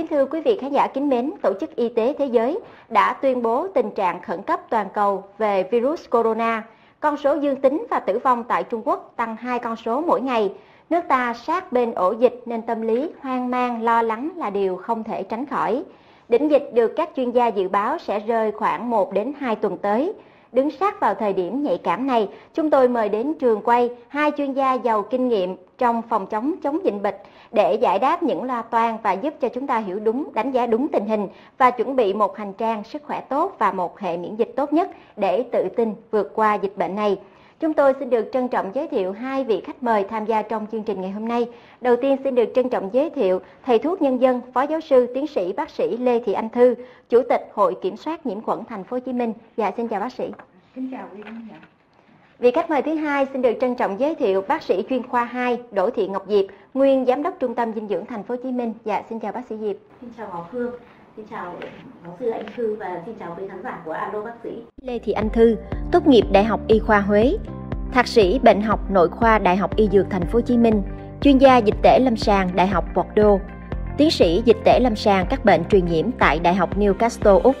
Kính thưa quý vị khán giả kính mến, Tổ chức Y tế Thế giới đã tuyên bố tình trạng khẩn cấp toàn cầu về virus corona. Con số dương tính và tử vong tại Trung Quốc tăng hai con số mỗi ngày. Nước ta sát bên ổ dịch nên tâm lý hoang mang, lo lắng là điều không thể tránh khỏi. Đỉnh dịch được các chuyên gia dự báo sẽ rơi khoảng 1 đến 2 tuần tới. Đứng sát vào thời điểm nhạy cảm này, chúng tôi mời đến trường quay hai chuyên gia giàu kinh nghiệm trong phòng chống chống dịch bệnh để giải đáp những lo toan và giúp cho chúng ta hiểu đúng, đánh giá đúng tình hình và chuẩn bị một hành trang sức khỏe tốt và một hệ miễn dịch tốt nhất để tự tin vượt qua dịch bệnh này. Chúng tôi xin được trân trọng giới thiệu hai vị khách mời tham gia trong chương trình ngày hôm nay. Đầu tiên xin được trân trọng giới thiệu thầy thuốc nhân dân, phó giáo sư, tiến sĩ bác sĩ Lê Thị Anh Thư, chủ tịch Hội Kiểm soát nhiễm khuẩn Thành phố Hồ Chí Minh. Dạ xin chào bác sĩ. Kính chào quý khán giả. Vị khách mời thứ hai xin được trân trọng giới thiệu bác sĩ chuyên khoa 2 Đỗ Thị Ngọc Diệp, nguyên giám đốc Trung tâm dinh dưỡng Thành phố Hồ Chí Minh. Dạ xin chào bác sĩ Diệp. Xin chào Ngọc Phương, xin chào giáo sư Anh Thư và xin chào quý khán giả của Alo bác sĩ. Lê Thị Anh Thư, tốt nghiệp Đại học Y khoa Huế, thạc sĩ bệnh học nội khoa Đại học Y Dược Thành phố Hồ Chí Minh, chuyên gia dịch tễ lâm sàng Đại học Bordeaux, tiến sĩ dịch tễ lâm sàng các bệnh truyền nhiễm tại Đại học Newcastle Úc.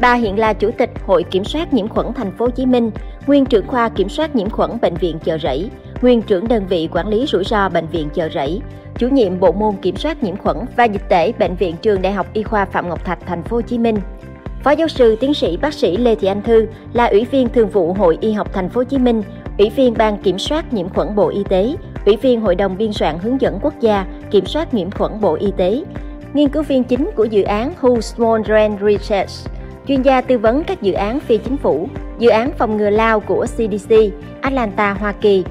Bà hiện là chủ tịch Hội Kiểm soát nhiễm khuẩn Thành phố Hồ Chí Minh, nguyên trưởng khoa kiểm soát nhiễm khuẩn bệnh viện Chợ Rẫy, nguyên trưởng đơn vị quản lý rủi ro bệnh viện Chợ Rẫy, chủ nhiệm bộ môn kiểm soát nhiễm khuẩn và dịch tễ bệnh viện Trường Đại học Y khoa Phạm Ngọc Thạch Thành phố Hồ Chí Minh. Phó giáo sư tiến sĩ bác sĩ Lê Thị Anh Thư là ủy viên thường vụ Hội Y học Thành phố Hồ Chí Minh, ủy viên ban kiểm soát nhiễm khuẩn Bộ Y tế, ủy viên Hội đồng biên soạn hướng dẫn quốc gia kiểm soát nhiễm khuẩn Bộ Y tế, nghiên cứu viên chính của dự án Who Small Drain Research, chuyên gia tư vấn các dự án phi chính phủ, dự án phòng ngừa lao của CDC, Atlanta, Hoa Kỳ.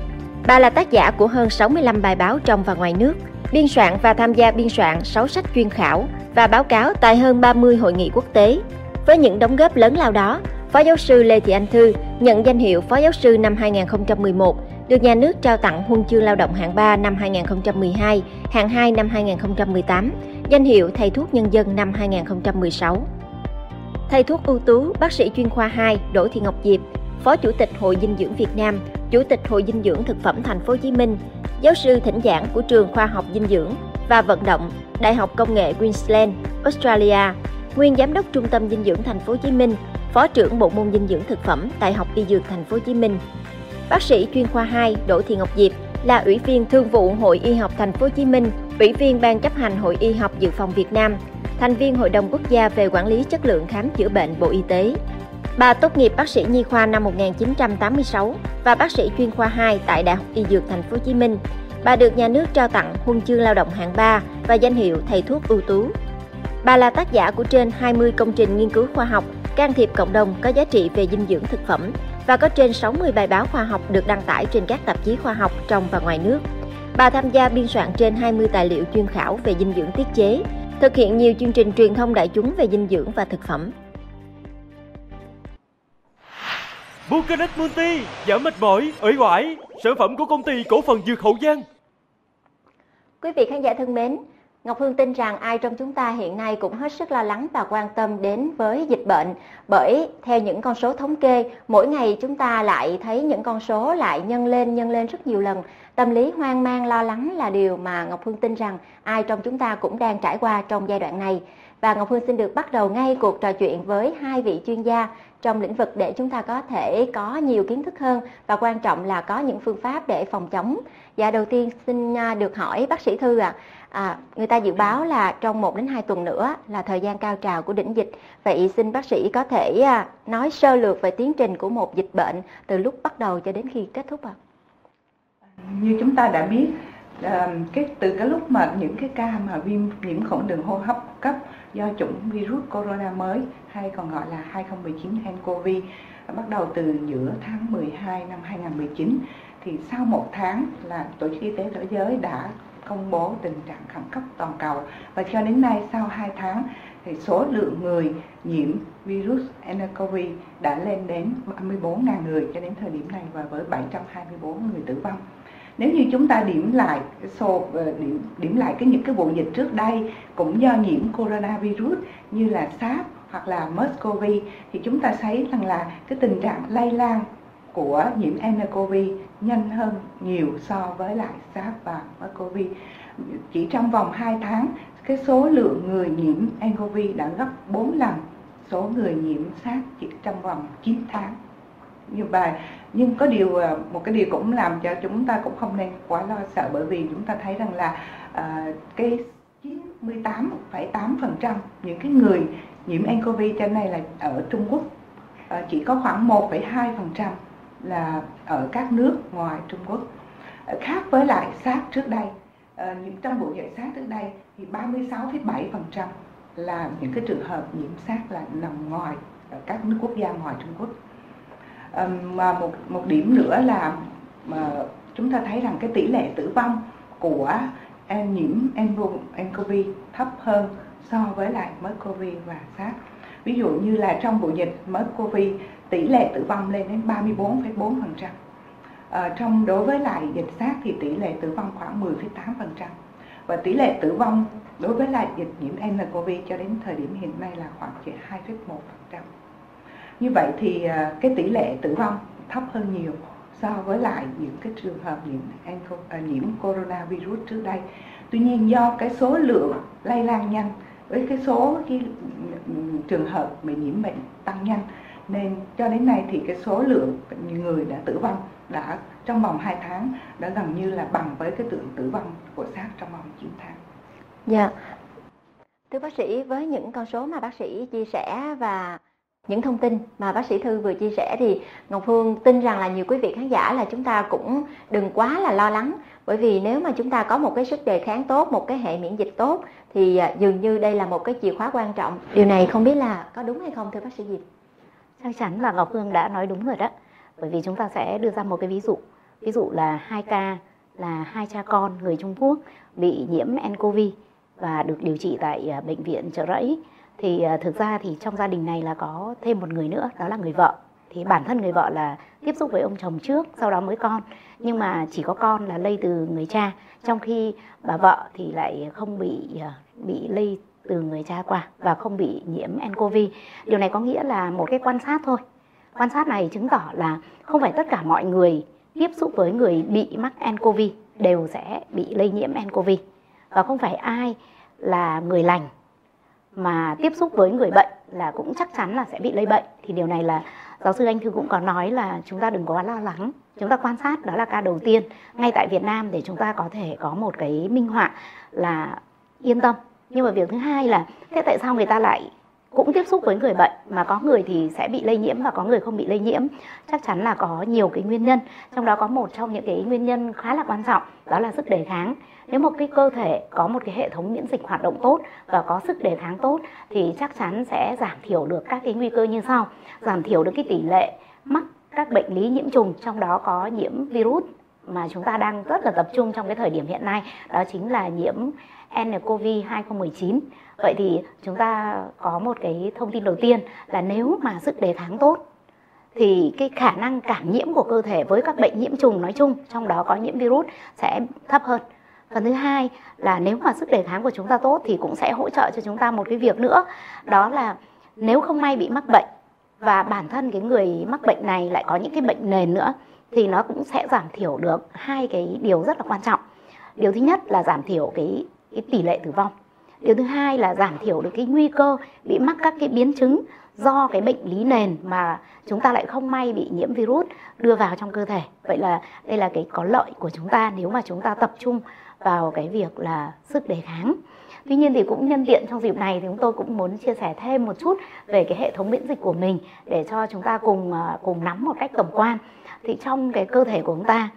Bà là tác giả của hơn 65 bài báo trong và ngoài nước, biên soạn và tham gia biên soạn 6 sách chuyên khảo và báo cáo tại hơn 30 hội nghị quốc tế. Với những đóng góp lớn lao đó, Phó giáo sư Lê Thị Anh Thư nhận danh hiệu Phó giáo sư năm 2011, được nhà nước trao tặng huân chương lao động hạng 3 năm 2012, hạng 2 năm 2018, danh hiệu Thầy thuốc nhân dân năm 2016. Thầy thuốc ưu tú, bác sĩ chuyên khoa 2 Đỗ Thị Ngọc Diệp, Phó Chủ tịch Hội Dinh dưỡng Việt Nam, Chủ tịch Hội Dinh dưỡng Thực phẩm Thành phố Hồ Chí Minh, giáo sư thỉnh giảng của trường khoa học dinh dưỡng và vận động Đại học Công nghệ Queensland, Australia, nguyên giám đốc Trung tâm dinh dưỡng Thành phố Hồ Chí Minh, Phó trưởng Bộ môn dinh dưỡng thực phẩm Đại học Y Dược Thành phố Hồ Chí Minh. Bác sĩ chuyên khoa 2 Đỗ Thị Ngọc Diệp là ủy viên thương vụ Hội Y học Thành phố Hồ Chí Minh, ủy viên ban chấp hành Hội Y học Dự phòng Việt Nam, thành viên Hội đồng Quốc gia về quản lý chất lượng khám chữa bệnh Bộ Y tế. Bà tốt nghiệp bác sĩ nhi khoa năm 1986 và bác sĩ chuyên khoa 2 tại Đại học Y Dược Thành phố Hồ Chí Minh. Bà được nhà nước trao tặng huân chương lao động hạng 3 và danh hiệu thầy thuốc ưu tú. Bà là tác giả của trên 20 công trình nghiên cứu khoa học can thiệp cộng đồng có giá trị về dinh dưỡng thực phẩm và có trên 60 bài báo khoa học được đăng tải trên các tạp chí khoa học trong và ngoài nước. Bà tham gia biên soạn trên 20 tài liệu chuyên khảo về dinh dưỡng tiết chế, thực hiện nhiều chương trình truyền thông đại chúng về dinh dưỡng và thực phẩm. Bucanac Multi giảm mệt mỏi, uể oải, sản phẩm của công ty cổ phần dược Hậu Giang. Quý vị khán giả thân mến, Ngọc Hương tin rằng ai trong chúng ta hiện nay cũng hết sức lo lắng và quan tâm đến với dịch bệnh bởi theo những con số thống kê, mỗi ngày chúng ta lại thấy những con số lại nhân lên nhân lên rất nhiều lần. Tâm lý hoang mang lo lắng là điều mà Ngọc Hương tin rằng ai trong chúng ta cũng đang trải qua trong giai đoạn này. Và Ngọc Hương xin được bắt đầu ngay cuộc trò chuyện với hai vị chuyên gia trong lĩnh vực để chúng ta có thể có nhiều kiến thức hơn và quan trọng là có những phương pháp để phòng chống. Dạ đầu tiên xin à, được hỏi bác sĩ Thư ạ. À, À, người ta dự báo là trong 1 đến 2 tuần nữa là thời gian cao trào của đỉnh dịch. Vậy xin bác sĩ có thể à, nói sơ lược về tiến trình của một dịch bệnh từ lúc bắt đầu cho đến khi kết thúc ạ? À? Như chúng ta đã biết, cái từ cái lúc mà những cái ca mà viêm nhiễm khuẩn đường hô hấp cấp do chủng virus corona mới hay còn gọi là 2019 nCoV bắt đầu từ giữa tháng 12 năm 2019 thì sau một tháng là Tổ chức Y tế Thế giới đã công bố tình trạng khẩn cấp toàn cầu và cho đến nay sau 2 tháng thì số lượng người nhiễm virus nCoV đã lên đến 34.000 người cho đến thời điểm này và với 724 người tử vong. Nếu như chúng ta điểm lại so ờ, điểm, điểm lại cái những cái vụ dịch trước đây cũng do nhiễm coronavirus như là SARS hoặc là MERS-CoV thì chúng ta thấy rằng là cái tình trạng lây lan của nhiễm nCoV nhanh hơn nhiều so với lại SARS và MERS-CoV chỉ trong vòng 2 tháng cái số lượng người nhiễm nCoV đã gấp 4 lần số người nhiễm SARS chỉ trong vòng 9 tháng như vậy nhưng có điều à, một cái điều cũng làm cho chúng ta cũng không nên quá lo sợ bởi vì chúng ta thấy rằng là uh, cái 98,8% những cái người nhiễm nCoV trên này là ở Trung Quốc uh, chỉ có khoảng 1,2% là ở các nước ngoài Trung Quốc. Uh, khác với lại SARS trước đây uh, những trong vụ dịch SARS trước đây thì 36,7% là những cái trường hợp nhiễm SARS là nằm ngoài ở các nước quốc gia ngoài Trung Quốc mà một một điểm nữa là mà chúng ta thấy rằng cái tỷ lệ tử vong của em nhiễm nCoV thấp hơn so với lại mới covid và SARS. Ví dụ như là trong vụ dịch mới covid tỷ lệ tử vong lên đến 34,4%. À, ờ, trong đối với lại dịch SARS thì tỷ lệ tử vong khoảng 10,8% và tỷ lệ tử vong đối với lại dịch nhiễm nCoV cho đến thời điểm hiện nay là khoảng chỉ 2,1% như vậy thì à, cái tỷ lệ tử vong thấp hơn nhiều so với lại những cái trường hợp nhiễm à, nhiễm coronavirus trước đây tuy nhiên do cái số lượng lây lan nhanh với cái số cái trường hợp bị nhiễm bệnh tăng nhanh nên cho đến nay thì cái số lượng người đã tử vong đã trong vòng 2 tháng đã gần như là bằng với cái tượng tử vong của SARS trong vòng 9 tháng. Dạ. Thưa bác sĩ, với những con số mà bác sĩ chia sẻ và những thông tin mà bác sĩ Thư vừa chia sẻ thì Ngọc Phương tin rằng là nhiều quý vị khán giả là chúng ta cũng đừng quá là lo lắng bởi vì nếu mà chúng ta có một cái sức đề kháng tốt, một cái hệ miễn dịch tốt thì à, dường như đây là một cái chìa khóa quan trọng. Điều này không biết là có đúng hay không thưa bác sĩ Diệp? Chắc chắn là Ngọc Phương đã nói đúng rồi đó. Bởi vì chúng ta sẽ đưa ra một cái ví dụ. Ví dụ là hai ca là hai cha con người Trung Quốc bị nhiễm nCoV và được điều trị tại à, bệnh viện Trợ Rẫy thì à, thực ra thì trong gia đình này là có thêm một người nữa, đó là người vợ. Thì bản thân người vợ là tiếp xúc với ông chồng trước, sau đó mới con. Nhưng mà chỉ có con là lây từ người cha, trong khi bà vợ thì lại không bị à, bị lây từ người cha qua và không bị nhiễm nCoV điều này có nghĩa là một cái quan sát thôi. Quan sát này chứng tỏ là không phải tất cả mọi người tiếp xúc với người bị mắc nCoV đều sẽ bị lây nhiễm nCoV và không phải ai là người lành mà tiếp xúc với người bệnh là cũng chắc chắn là sẽ bị lây bệnh. Thì điều này là giáo sư anh thư cũng có nói là chúng ta đừng quá lo lắng. Chúng ta quan sát, đó là ca đầu tiên. Ngay tại việt nam để chúng ta có thể có một cái minh họa là yên tâm. Nhưng mà việc thứ hai là, thế tại sao người ta lại cũng tiếp xúc với người bệnh mà có người thì sẽ bị lây nhiễm và có người không bị lây nhiễm? Chắc chắn là có nhiều cái nguyên nhân. Trong đó có một trong những cái nguyên nhân khá là quan trọng, đó là sức đề kháng nếu một cái cơ thể có một cái hệ thống miễn dịch hoạt động tốt và có sức đề kháng tốt thì chắc chắn sẽ giảm thiểu được các cái nguy cơ như sau. Giảm thiểu được cái tỷ lệ mắc các bệnh lý nhiễm trùng, trong đó có nhiễm virus mà chúng ta đang rất là tập trung trong cái thời điểm hiện nay, đó chính là nhiễm nCoV 2019 vậy thì chúng ta có một cái thông tin đầu tiên là nếu mà sức đề kháng tốt thì cái khả năng cảm nhiễm của cơ thể với các bệnh nhiễm trùng nói chung, trong đó có nhiễm virus sẽ thấp hơn phần thứ hai là nếu mà sức đề kháng của chúng ta tốt thì cũng sẽ hỗ trợ cho chúng ta một cái việc nữa. Đó là nếu không may bị mắc bệnh và bản thân cái người mắc bệnh này lại có những cái bệnh nền nữa thì nó cũng sẽ giảm thiểu được hai cái điều rất là quan trọng. Điều thứ nhất là giảm thiểu cái cái tỷ lệ tử vong. Điều thứ hai là giảm thiểu được cái nguy cơ bị mắc các cái biến chứng do cái bệnh lý nền mà chúng ta lại không may bị nhiễm virus đưa vào trong cơ thể. Vậy là, đây là cái có lợi của chúng ta nếu mà chúng ta tập trung vào cái việc là sức đề kháng. Tuy nhiên thì cũng nhân tiện trong dịp này thì chúng tôi cũng muốn chia sẻ thêm một chút về cái hệ thống miễn dịch của mình để cho chúng ta cùng à, cùng nắm một cách tổng quan. Thì trong cái cơ thể của chúng ta,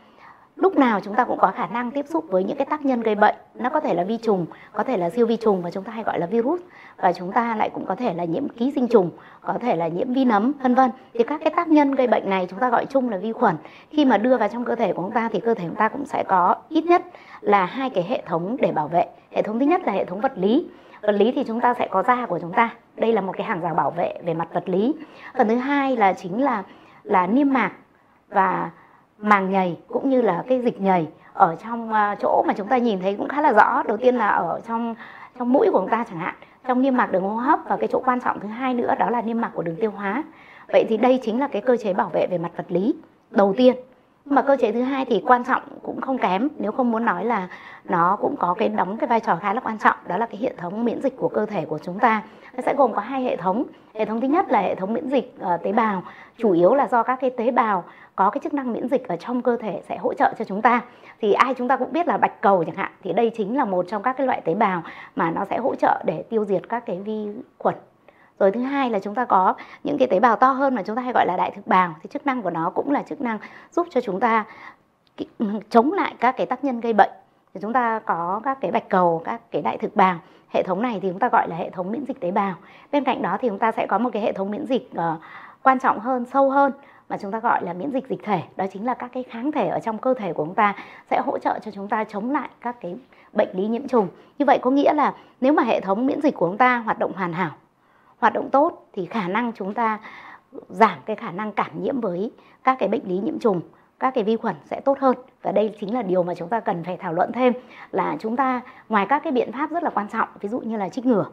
lúc nào chúng ta cũng có khả năng tiếp xúc với những cái tác nhân gây bệnh. Nó có thể là vi trùng, có thể là siêu vi trùng và chúng ta hay gọi là virus. Và chúng ta lại cũng có thể là nhiễm ký sinh trùng, có thể là nhiễm vi nấm, vân vân. Thì các cái tác nhân gây bệnh này chúng ta gọi chung là vi khuẩn. Khi mà đưa vào trong cơ thể của chúng ta thì cơ thể chúng ta cũng sẽ có ít nhất là hai cái hệ thống để bảo vệ. Hệ thống thứ nhất là hệ thống vật lý. Vật lý thì chúng ta sẽ có da của chúng ta. Đây là một cái hàng rào bảo vệ về mặt vật lý. Phần thứ hai là chính là là niêm mạc và màng nhầy cũng như là cái dịch nhầy ở trong à, chỗ mà chúng ta nhìn thấy cũng khá là rõ. Đầu tiên là ở trong trong mũi của chúng ta chẳng hạn, trong niêm mạc đường hô hấp và cái chỗ quan trọng thứ hai nữa đó là niêm mạc của đường tiêu hóa. Vậy thì đây chính là cái cơ chế bảo vệ về mặt vật lý đầu tiên mà cơ chế thứ hai thì quan trọng cũng không kém nếu không muốn nói là nó cũng có cái đóng cái vai trò khá là quan trọng đó là cái hệ thống miễn dịch của cơ thể của chúng ta. Nó sẽ gồm có hai hệ thống. Hệ thống thứ nhất là hệ thống miễn dịch uh, tế bào chủ yếu là do các cái tế bào có cái chức năng miễn dịch ở trong cơ thể sẽ hỗ trợ cho chúng ta. Thì ai chúng ta cũng biết là bạch cầu chẳng hạn thì đây chính là một trong các cái loại tế bào mà nó sẽ hỗ trợ để tiêu diệt các cái vi khuẩn rồi thứ hai là chúng ta có những cái tế bào to hơn mà chúng ta hay gọi là đại thực bào thì chức năng của nó cũng là chức năng giúp cho chúng ta chống lại các cái tác nhân gây bệnh thì chúng ta có các cái bạch cầu các cái đại thực bào hệ thống này thì chúng ta gọi là hệ thống miễn dịch tế bào bên cạnh đó thì chúng ta sẽ có một cái hệ thống miễn dịch uh, quan trọng hơn sâu hơn mà chúng ta gọi là miễn dịch dịch thể đó chính là các cái kháng thể ở trong cơ thể của chúng ta sẽ hỗ trợ cho chúng ta chống lại các cái bệnh lý nhiễm trùng như vậy có nghĩa là nếu mà hệ thống miễn dịch của chúng ta hoạt động hoàn hảo hoạt động tốt thì khả năng chúng ta giảm cái khả năng cảm nhiễm với các cái bệnh lý nhiễm trùng các cái vi khuẩn sẽ tốt hơn. Và đây chính là điều mà chúng ta cần phải thảo luận thêm là chúng ta ngoài các cái biện pháp rất là quan trọng ví dụ như là trích ngừa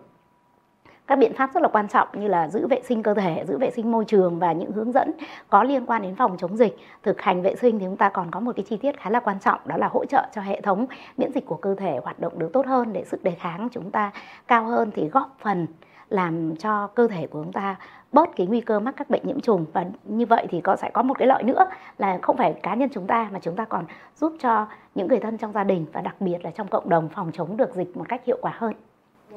các biện pháp rất là quan trọng như là giữ vệ sinh cơ thể, giữ vệ sinh môi trường và những hướng dẫn có liên quan đến phòng chống dịch, thực hành vệ sinh thì chúng ta còn có một cái chi tiết khá là quan trọng đó là hỗ trợ cho hệ thống miễn dịch của cơ thể hoạt động được tốt hơn để sức đề kháng chúng ta cao hơn thì góp phần làm cho cơ thể của chúng ta bớt cái nguy cơ mắc các bệnh nhiễm trùng. Và như vậy thì có sẽ có một cái lợi nữa là không phải cá nhân chúng ta mà chúng ta còn giúp cho những người thân trong gia đình và đặc biệt là trong cộng đồng phòng chống được dịch một cách hiệu quả hơn.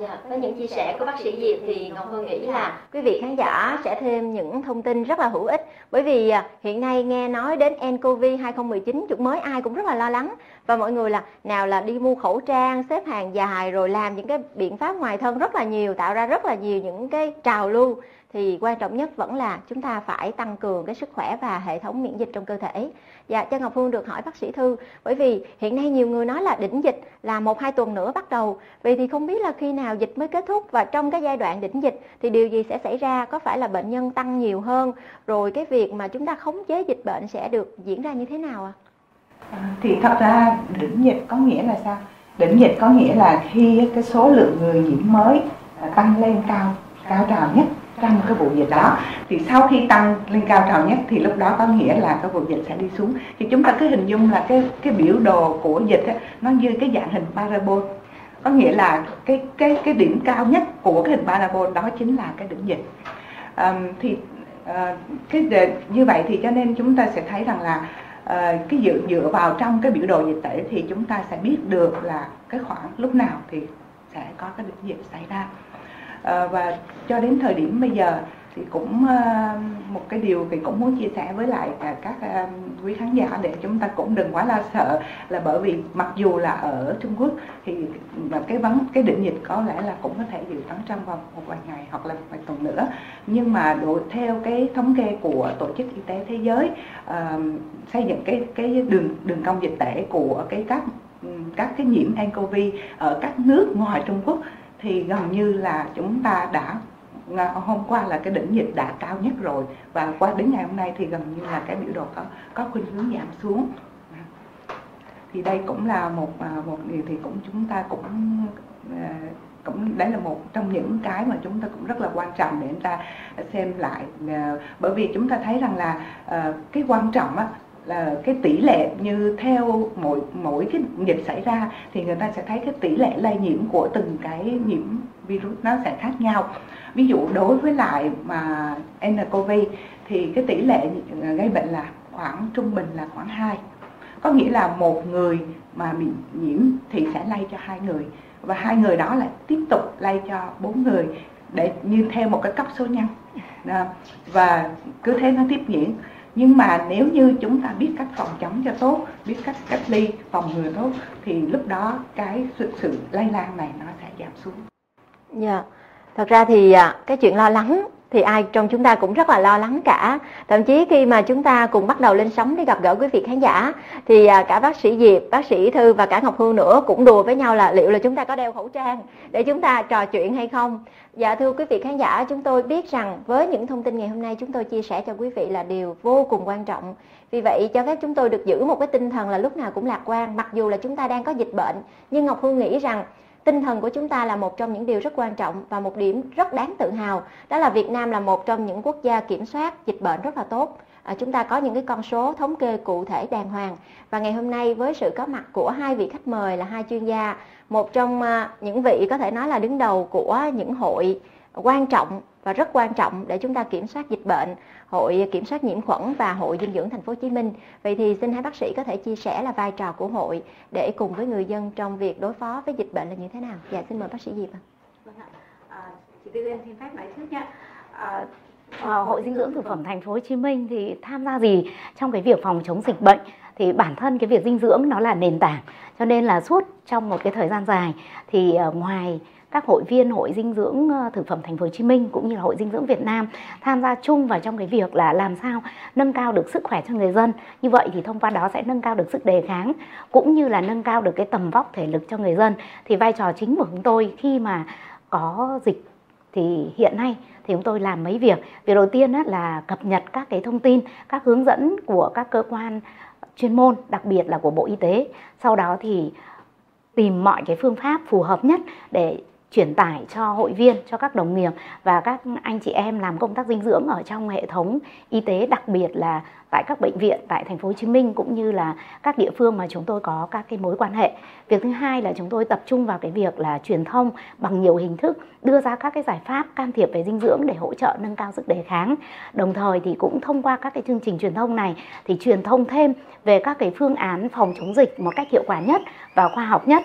Dạ, với những chia sẻ của bác sĩ Diệp thì Ngọc Hương nghĩ là quý vị khán giả sẽ thêm những thông tin rất là hữu ích. Bởi vì à, hiện nay nghe nói đến nCoV 2019 chủng mới ai cũng rất là lo lắng và mọi người là nào là đi mua khẩu trang xếp hàng dài rồi làm những cái biện pháp ngoài thân rất là nhiều tạo ra rất là nhiều những cái trào lưu thì quan trọng nhất vẫn là chúng ta phải tăng cường cái sức khỏe và hệ thống miễn dịch trong cơ thể. Dạ, cho Ngọc Phương được hỏi bác sĩ Thư, bởi vì hiện nay nhiều người nói là đỉnh dịch là một hai tuần nữa bắt đầu, vậy thì không biết là khi nào dịch mới kết thúc và trong cái giai đoạn đỉnh dịch thì điều gì sẽ xảy ra? Có phải là bệnh nhân tăng nhiều hơn, rồi cái việc mà chúng ta khống chế dịch bệnh sẽ được diễn ra như thế nào ạ? À? À, thì thật ra đỉnh dịch có nghĩa là sao? Đỉnh dịch có nghĩa là khi cái số lượng người nhiễm mới à, tăng lên cao cao trào nhất trong cái vụ dịch đó. Thì sau khi tăng lên cao trào nhất thì lúc đó có nghĩa là cái vụ dịch sẽ đi xuống. Thì chúng ta cứ hình dung là cái cái biểu đồ của dịch ấy, nó như cái dạng hình parabol. Có nghĩa là cái cái cái điểm cao nhất của cái hình parabol đó chính là cái đỉnh dịch. Um, thì uh, cái như vậy thì cho nên chúng ta sẽ thấy rằng là uh, cái dựa dựa vào trong cái biểu đồ dịch tễ thì chúng ta sẽ biết được là cái khoảng lúc nào thì sẽ có cái bệnh dịch xảy ra. Ờ, và cho đến thời điểm bây giờ thì cũng ờ, một cái điều thì cũng muốn chia sẻ với lại à, các ờ, quý khán giả để chúng ta cũng đừng quá lo sợ là bởi vì mặc dù là ở Trung Quốc thì cái vấn cái định dịch có lẽ là cũng có thể dự tấn trong vòng một vài ngày hoặc là một vài tuần nữa. Nhưng mà đối theo cái thống kê của tổ chức y tế thế giới uh, xây dựng cái cái đường đường cong dịch tễ của cái các các cái nhiễm nCoV ở các nước ngoài Trung Quốc thì gần như là chúng ta đã hôm qua là cái đỉnh dịch đã cao nhất rồi. Và qua đến ngày hôm nay thì gần như là cái biểu đồ có có khuynh hướng giảm xuống. Thì đây cũng là một à, một điều thì cũng chúng ta cũng à, cũng đấy là một trong những cái mà chúng ta cũng rất là quan trọng để chúng ta xem lại. À, bởi vì chúng ta thấy rằng là cái quan trọng á, là cái tỷ lệ như theo mỗi mỗi cái dịch xảy ra thì người ta sẽ thấy cái tỷ lệ lây nhiễm của từng cái nhiễm virus nó sẽ khác nhau ví dụ đối với lại mà nCoV thì cái tỷ lệ gây bệnh là khoảng trung bình là khoảng 2 có nghĩa là một người mà bị nhiễm thì sẽ lây cho hai người. Và hai người đó lại tiếp tục lây cho bốn người để như theo một cái cấp số nhân. Và cứ thế nó tiếp diễn. Nhưng mà nếu như chúng ta biết cách phòng chống cho tốt biết cách cách ly phòng ngừa tốt thì lúc đó cái sự, sự lây lan này nó sẽ giảm xuống. Dạ. yeah thật ra thì à, cái chuyện lo lắng thì ai trong chúng ta cũng rất là lo lắng cả. Thậm chí khi mà chúng ta cùng bắt đầu lên sóng để gặp gỡ quý vị khán giả, thì à, cả bác sĩ diệp, bác sĩ thư và cả ngọc hương nữa cũng đùa với nhau là liệu là chúng ta có đeo khẩu trang để chúng ta trò chuyện hay không. Dạ thưa quý vị khán giả, chúng tôi biết rằng với những thông tin ngày hôm nay chúng tôi chia sẻ cho quý vị là điều vô cùng quan trọng. Vì vậy, cho phép chúng tôi được giữ một cái tinh thần là lúc nào cũng lạc quan, mặc dù là chúng ta đang có dịch bệnh. Nhưng ngọc hương nghĩ rằng tinh thần của chúng ta là một trong những điều rất quan trọng và một điểm rất đáng tự hào. Đó là Việt Nam là một trong những quốc gia kiểm soát dịch bệnh rất là tốt. À, chúng ta có những cái con số thống kê cụ thể đàng hoàng. Và ngày hôm nay với sự có mặt của hai vị khách mời là hai chuyên gia một trong à, những vị có thể nói là đứng đầu của những hội quan trọng và rất quan trọng để chúng ta kiểm soát dịch bệnh hội kiểm soát nhiễm khuẩn và hội dinh dưỡng thành phố Hồ Chí Minh. Vậy thì xin hai bác sĩ có thể chia sẻ là vai trò của hội để cùng với người dân trong việc đối phó với dịch bệnh là như thế nào? Dạ xin mời bác sĩ Diệp ạ. Vâng ạ. À, chị Tư xin phép nói trước nhé. À, à, hội dinh dưỡng thực phẩm thành phố Hồ Chí Minh thì tham gia gì trong cái việc phòng chống dịch bệnh thì bản thân cái việc dinh dưỡng nó là nền tảng cho nên là suốt trong một cái thời gian dài thì uh, ngoài các hội viên hội dinh dưỡng ờ, thực phẩm thành phố Hồ Chí Minh cũng như là hội dinh dưỡng Việt Nam tham gia chung vào trong cái việc là làm sao nâng cao được sức khỏe cho người dân. Như vậy thì thông qua đó sẽ nâng cao được sức đề kháng cũng như là nâng cao được cái tầm vóc thể lực cho người dân. Thì vai trò chính của chúng tôi khi mà có dịch thì hiện nay thì chúng tôi làm mấy việc. Việc đầu tiên là cập nhật các cái thông tin, các hướng dẫn của các cơ quan chuyên môn, đặc biệt là của Bộ Y tế. Sau đó thì tìm mọi cái phương pháp phù hợp nhất để truyền tải cho hội viên, cho các đồng nghiệp và các anh chị em làm công tác dinh dưỡng ở trong hệ thống y tế đặc biệt là tại các bệnh viện tại thành phố Hồ Chí Minh cũng như là các địa phương mà chúng tôi có các cái mối quan hệ. Việc thứ hai là chúng tôi tập trung vào cái việc là truyền thông bằng nhiều hình thức, đưa ra các cái giải pháp can thiệp về dinh dưỡng để hỗ trợ nâng cao sức đề kháng. Đồng thời thì cũng thông qua các cái chương trình truyền thông này thì truyền thông thêm về các cái phương án phòng chống dịch một cách hiệu quả nhất và khoa học nhất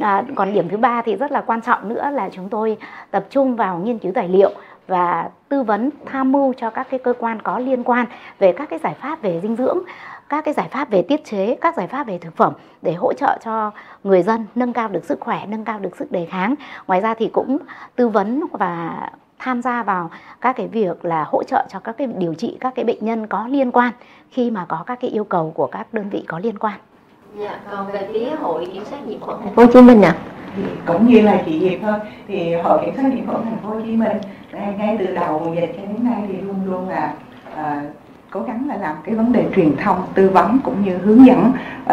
À, còn điểm thứ ba thì rất là quan trọng nữa là chúng tôi tập trung vào nghiên cứu tài liệu và tư vấn tham mưu cho các cái cơ quan có liên quan về các cái giải pháp về dinh dưỡng các cái giải pháp về tiết chế các giải pháp về thực phẩm để hỗ trợ cho người dân nâng cao được sức khỏe nâng cao được sức đề kháng. Ngoài ra thì cũng tư vấn và tham gia vào các cái việc là hỗ trợ cho các cái điều trị các cái bệnh nhân có liên quan khi mà có các cái yêu cầu của các đơn vị có liên quan. Dạ, còn về phía hội kiểm soát nhiễm khuẩn thành phố Hồ Chí Minh ạ. À? thì cũng như là chị Diệp thôi thì hội kiểm soát nhiễm khuẩn thành phố Hồ Chí Minh ngay, ngay từ đầu mùa dịch cho đến nay thì luôn luôn là à, cố gắng là làm cái vấn đề truyền thông tư vấn cũng như hướng dẫn uh,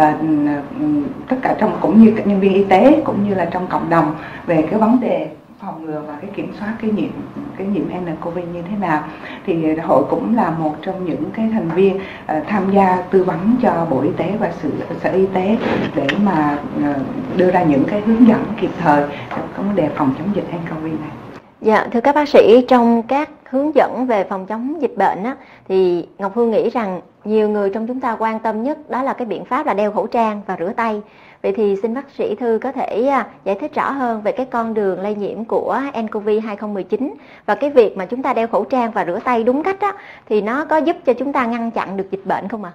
tất cả trong cũng như các nhân viên y tế cũng như là trong cộng đồng về cái vấn đề phòng ngừa và cái kiểm soát cái nhiễm cái nhiễm nCoV như thế nào thì hội cũng là một trong những cái thành viên uh, tham gia tư vấn cho bộ y tế và sự sở y tế để mà uh, đưa ra những cái hướng dẫn kịp thời trong vấn đề phòng chống dịch nCoV này. Dạ, thưa các bác sĩ, trong các hướng dẫn về phòng chống dịch bệnh á, thì Ngọc Hương nghĩ rằng nhiều người trong chúng ta quan tâm nhất đó là cái biện pháp là đeo khẩu trang và rửa tay. Vậy thì xin bác sĩ Thư có thể à, giải thích rõ hơn về cái con đường lây nhiễm của nCoV 2019 và cái việc mà chúng ta đeo khẩu trang và rửa tay đúng cách đó, thì nó có giúp cho chúng ta ngăn chặn được dịch bệnh không ạ?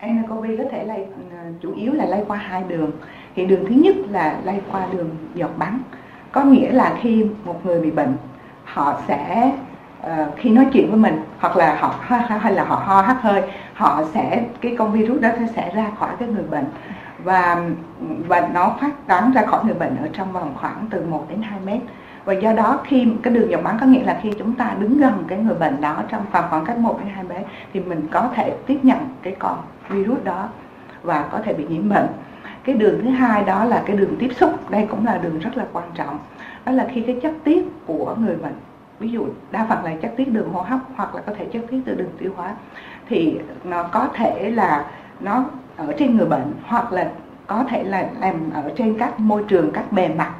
À? nCoV có thể lây ờ, chủ yếu là lây qua hai đường. Thì đường thứ nhất là lây qua đường giọt bắn. Có nghĩa là khi một người bị bệnh, họ sẽ uh, khi nói chuyện với mình hoặc là họ hay là họ ho hắt hơi họ sẽ cái con virus đó sẽ ra khỏi cái người bệnh. Và và nó phát tán ra khỏi người bệnh ở trong vòng khoảng từ 1 đến 2 mét. Và do đó khi cái đường dòng bắn có nghĩa là khi chúng ta đứng gần cái người bệnh đó trong vòng khoảng cách 1 đến 2 mét thì mình có thể tiếp nhận cái con virus đó và có thể bị nhiễm bệnh. Cái đường thứ hai đó là cái đường tiếp xúc. Đây cũng là đường rất là quan trọng. Đó là khi cái chất tiết của người bệnh ví dụ đa phần là chất tiết đường hô hấp hoặc là có thể chất tiết từ đường tiêu hóa. Thì nó có thể là nó ở trên người bệnh hoặc là có thể là làm ở trên các môi trường, các bề mặt.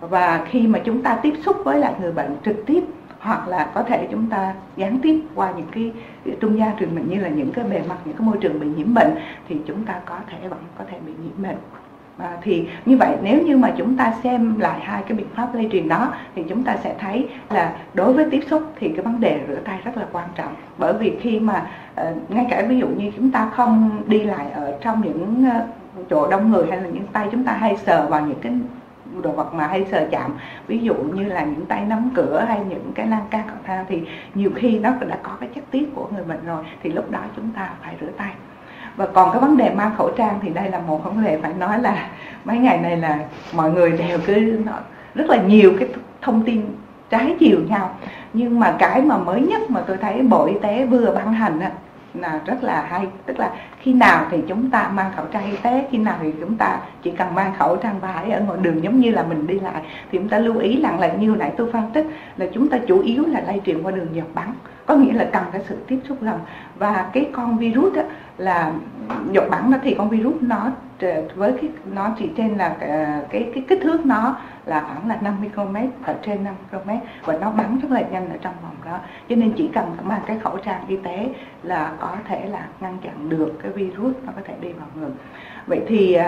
Và khi mà chúng ta tiếp xúc với lại người bệnh trực tiếp hoặc là có thể chúng ta gián tiếp qua những cái trung gian truyền bệnh như là những cái bề mặt, những cái môi trường bị nhiễm bệnh thì chúng ta có thể vẫn có thể bị nhiễm bệnh. À, thì như vậy nếu như mà chúng ta xem lại hai cái biện pháp lây truyền đó thì chúng ta sẽ thấy là đối với tiếp xúc thì cái vấn đề rửa tay rất là quan trọng. Bởi vì khi mà uh, ngay cả ví dụ như chúng ta không đi lại ở trong những uh, chỗ đông người hay là những tay chúng ta hay sờ vào những cái đồ vật mà hay sờ chạm ví dụ như là những tay nắm cửa hay những cái lan can cầu thang thì nhiều khi nó đã có cái chất tiết của người bệnh rồi thì lúc đó chúng ta phải rửa tay và còn cái vấn đề mang khẩu trang thì đây là một vấn đề phải nói là mấy ngày này là mọi người đều cứ rất là nhiều cái thông tin trái chiều nhau. Nhưng mà cái mà mới nhất mà tôi thấy bộ y tế vừa ban hành á, là rất là hay. Tức là khi nào thì chúng ta mang khẩu trang y tế khi nào thì chúng ta chỉ cần mang khẩu trang vải ở ngoài đường giống như là mình đi lại. Thì chúng ta lưu ý rằng là như nãy tôi phân tích là chúng ta chủ yếu là lây truyền qua đường giọt bắn có nghĩa là cần cái sự tiếp xúc gần và cái con virus đó là nhật bắn nó thì con virus nó với cái nó chỉ trên là cái cái, cái kích thước nó là khoảng là 5 micromet ở trên 5 micromet và nó bắn rất là nhanh ở trong vòng đó. Cho nên chỉ cần mang cái khẩu trang y tế là có thể là ngăn chặn được cái virus nó có thể đi vào người. Vậy thì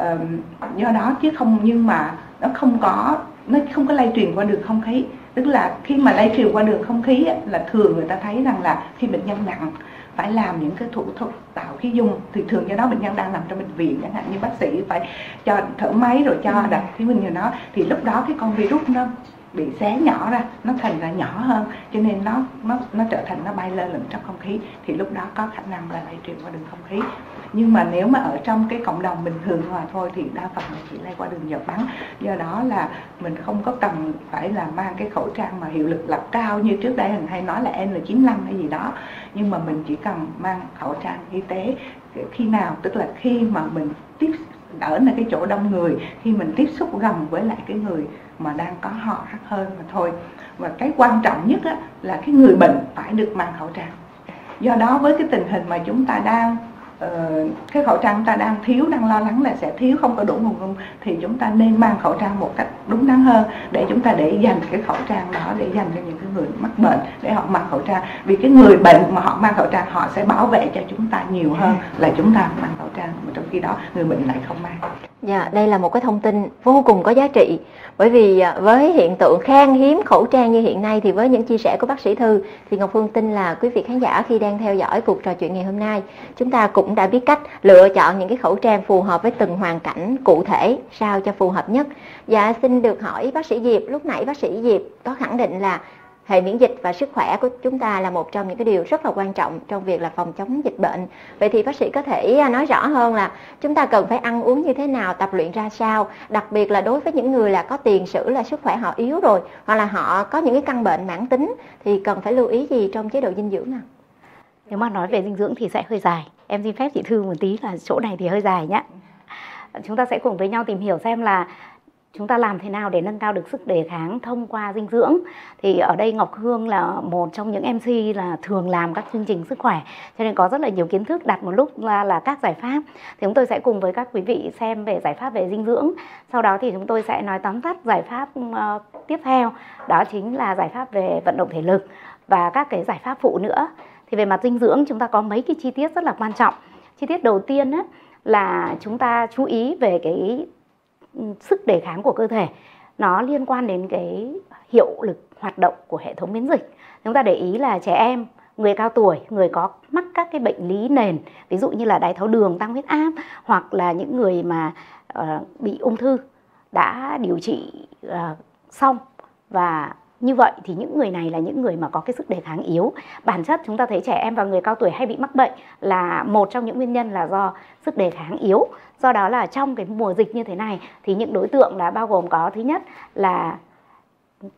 uh, do đó chứ không nhưng mà nó không có nó không có lây truyền qua đường không khí. Tức là khi mà lây truyền qua đường không khí là thường người ta thấy rằng là khi bệnh nhân nặng phải làm những cái thủ thuật tạo khí dung. Thì thường do đó bệnh nhân đang nằm trong bệnh viện chẳng hạn như bác sĩ phải cho thở máy rồi cho đặt khí dung như nó thì lúc đó cái con virus nó bị xé nhỏ ra nó thành ra nhỏ hơn cho nên nó nó nó trở thành nó bay lơ lửng trong không khí. Thì lúc đó có khả năng là lây truyền qua đường không khí nhưng mà nếu mà ở trong cái cộng đồng bình thường mà thôi thì đa phần là chỉ lây qua đường giọt bắn. Do đó là mình không có cần phải là mang cái khẩu trang mà hiệu lực lập cao như trước đây mình hay nói là N95 hay gì đó. Nhưng mà mình chỉ cần mang khẩu trang y tế khi nào tức là khi mà mình tiếp ở nơi cái chỗ đông người khi mình tiếp xúc gần với lại cái người mà đang có họ hơn mà thôi. Và cái quan trọng nhất á, là cái người bệnh phải được mang khẩu trang. Do đó với cái tình hình mà chúng ta đang uh, cái khẩu trang chúng ta đang thiếu đang lo lắng là sẽ thiếu không có đủ nguồn cung thì chúng ta nên mang khẩu trang một cách đúng đắn hơn để chúng ta để dành cái khẩu trang đó để dành cho những cái người mắc bệnh để họ mang khẩu trang. Vì cái người bệnh mà họ mang khẩu trang họ sẽ bảo vệ cho chúng ta nhiều hơn là chúng ta mang khẩu trang mà trong khi đó người bệnh lại không mang Dạ, đây là một cái thông tin vô cùng có giá trị bởi vì à, với hiện tượng khan hiếm khẩu trang như hiện nay thì với những chia sẻ của bác sĩ Thư thì Ngọc Phương tin là quý vị khán giả khi đang theo dõi cuộc trò chuyện ngày hôm nay chúng ta cũng đã biết cách lựa chọn những cái khẩu trang phù hợp với từng hoàn cảnh cụ thể sao cho phù hợp nhất. Dạ xin được hỏi bác sĩ Diệp lúc nãy bác sĩ Diệp có khẳng định là hệ miễn dịch và sức khỏe của chúng ta là một trong những cái điều rất là quan trọng trong việc là phòng chống dịch bệnh. Vậy thì bác sĩ có thể à, nói rõ hơn là chúng ta cần phải ăn uống như thế nào, tập luyện ra sao, đặc biệt là đối với những người là có tiền sử là sức khỏe họ yếu rồi hoặc là họ có những cái căn bệnh mãn tính thì cần phải lưu ý gì trong chế độ dinh dưỡng nào? Nếu mà nói về dinh dưỡng thì sẽ hơi dài. Em xin phép chị Thư một tí là chỗ này thì hơi dài nhé. Chúng ta sẽ cùng với nhau tìm hiểu xem là chúng ta làm thế nào để nâng cao được sức đề kháng thông qua dinh dưỡng? Thì ở đây Ngọc Hương là một trong những MC là thường làm các chương trình sức khỏe cho nên có rất là nhiều kiến thức đặt một lúc là, là các giải pháp. Thì chúng tôi sẽ cùng với các quý vị xem về giải pháp về dinh dưỡng. Sau đó thì chúng tôi sẽ nói tóm tắt giải pháp uh, tiếp theo đó chính là giải pháp về vận động thể lực và các cái giải pháp phụ nữa. Thì về mặt dinh dưỡng chúng ta có mấy cái chi tiết rất là quan trọng. Chi tiết đầu tiên á, là chúng ta chú ý về cái sức đề kháng của cơ thể nó liên quan đến cái hiệu lực hoạt động của hệ thống miễn dịch. Chúng ta để ý là trẻ em người cao tuổi người có mắc các cái bệnh lý nền ví dụ như là đái tháo đường tăng huyết áp hoặc là những người mà uh, bị ung thư đã điều trị uh, xong và như vậy thì những người này là những người mà có cái sức đề kháng yếu. Bản chất chúng ta thấy trẻ em và người cao tuổi hay bị mắc bệnh là một trong những nguyên nhân là do sức đề kháng yếu. Do đó là trong cái mùa dịch như thế này thì những đối tượng là bao gồm có, thứ nhất là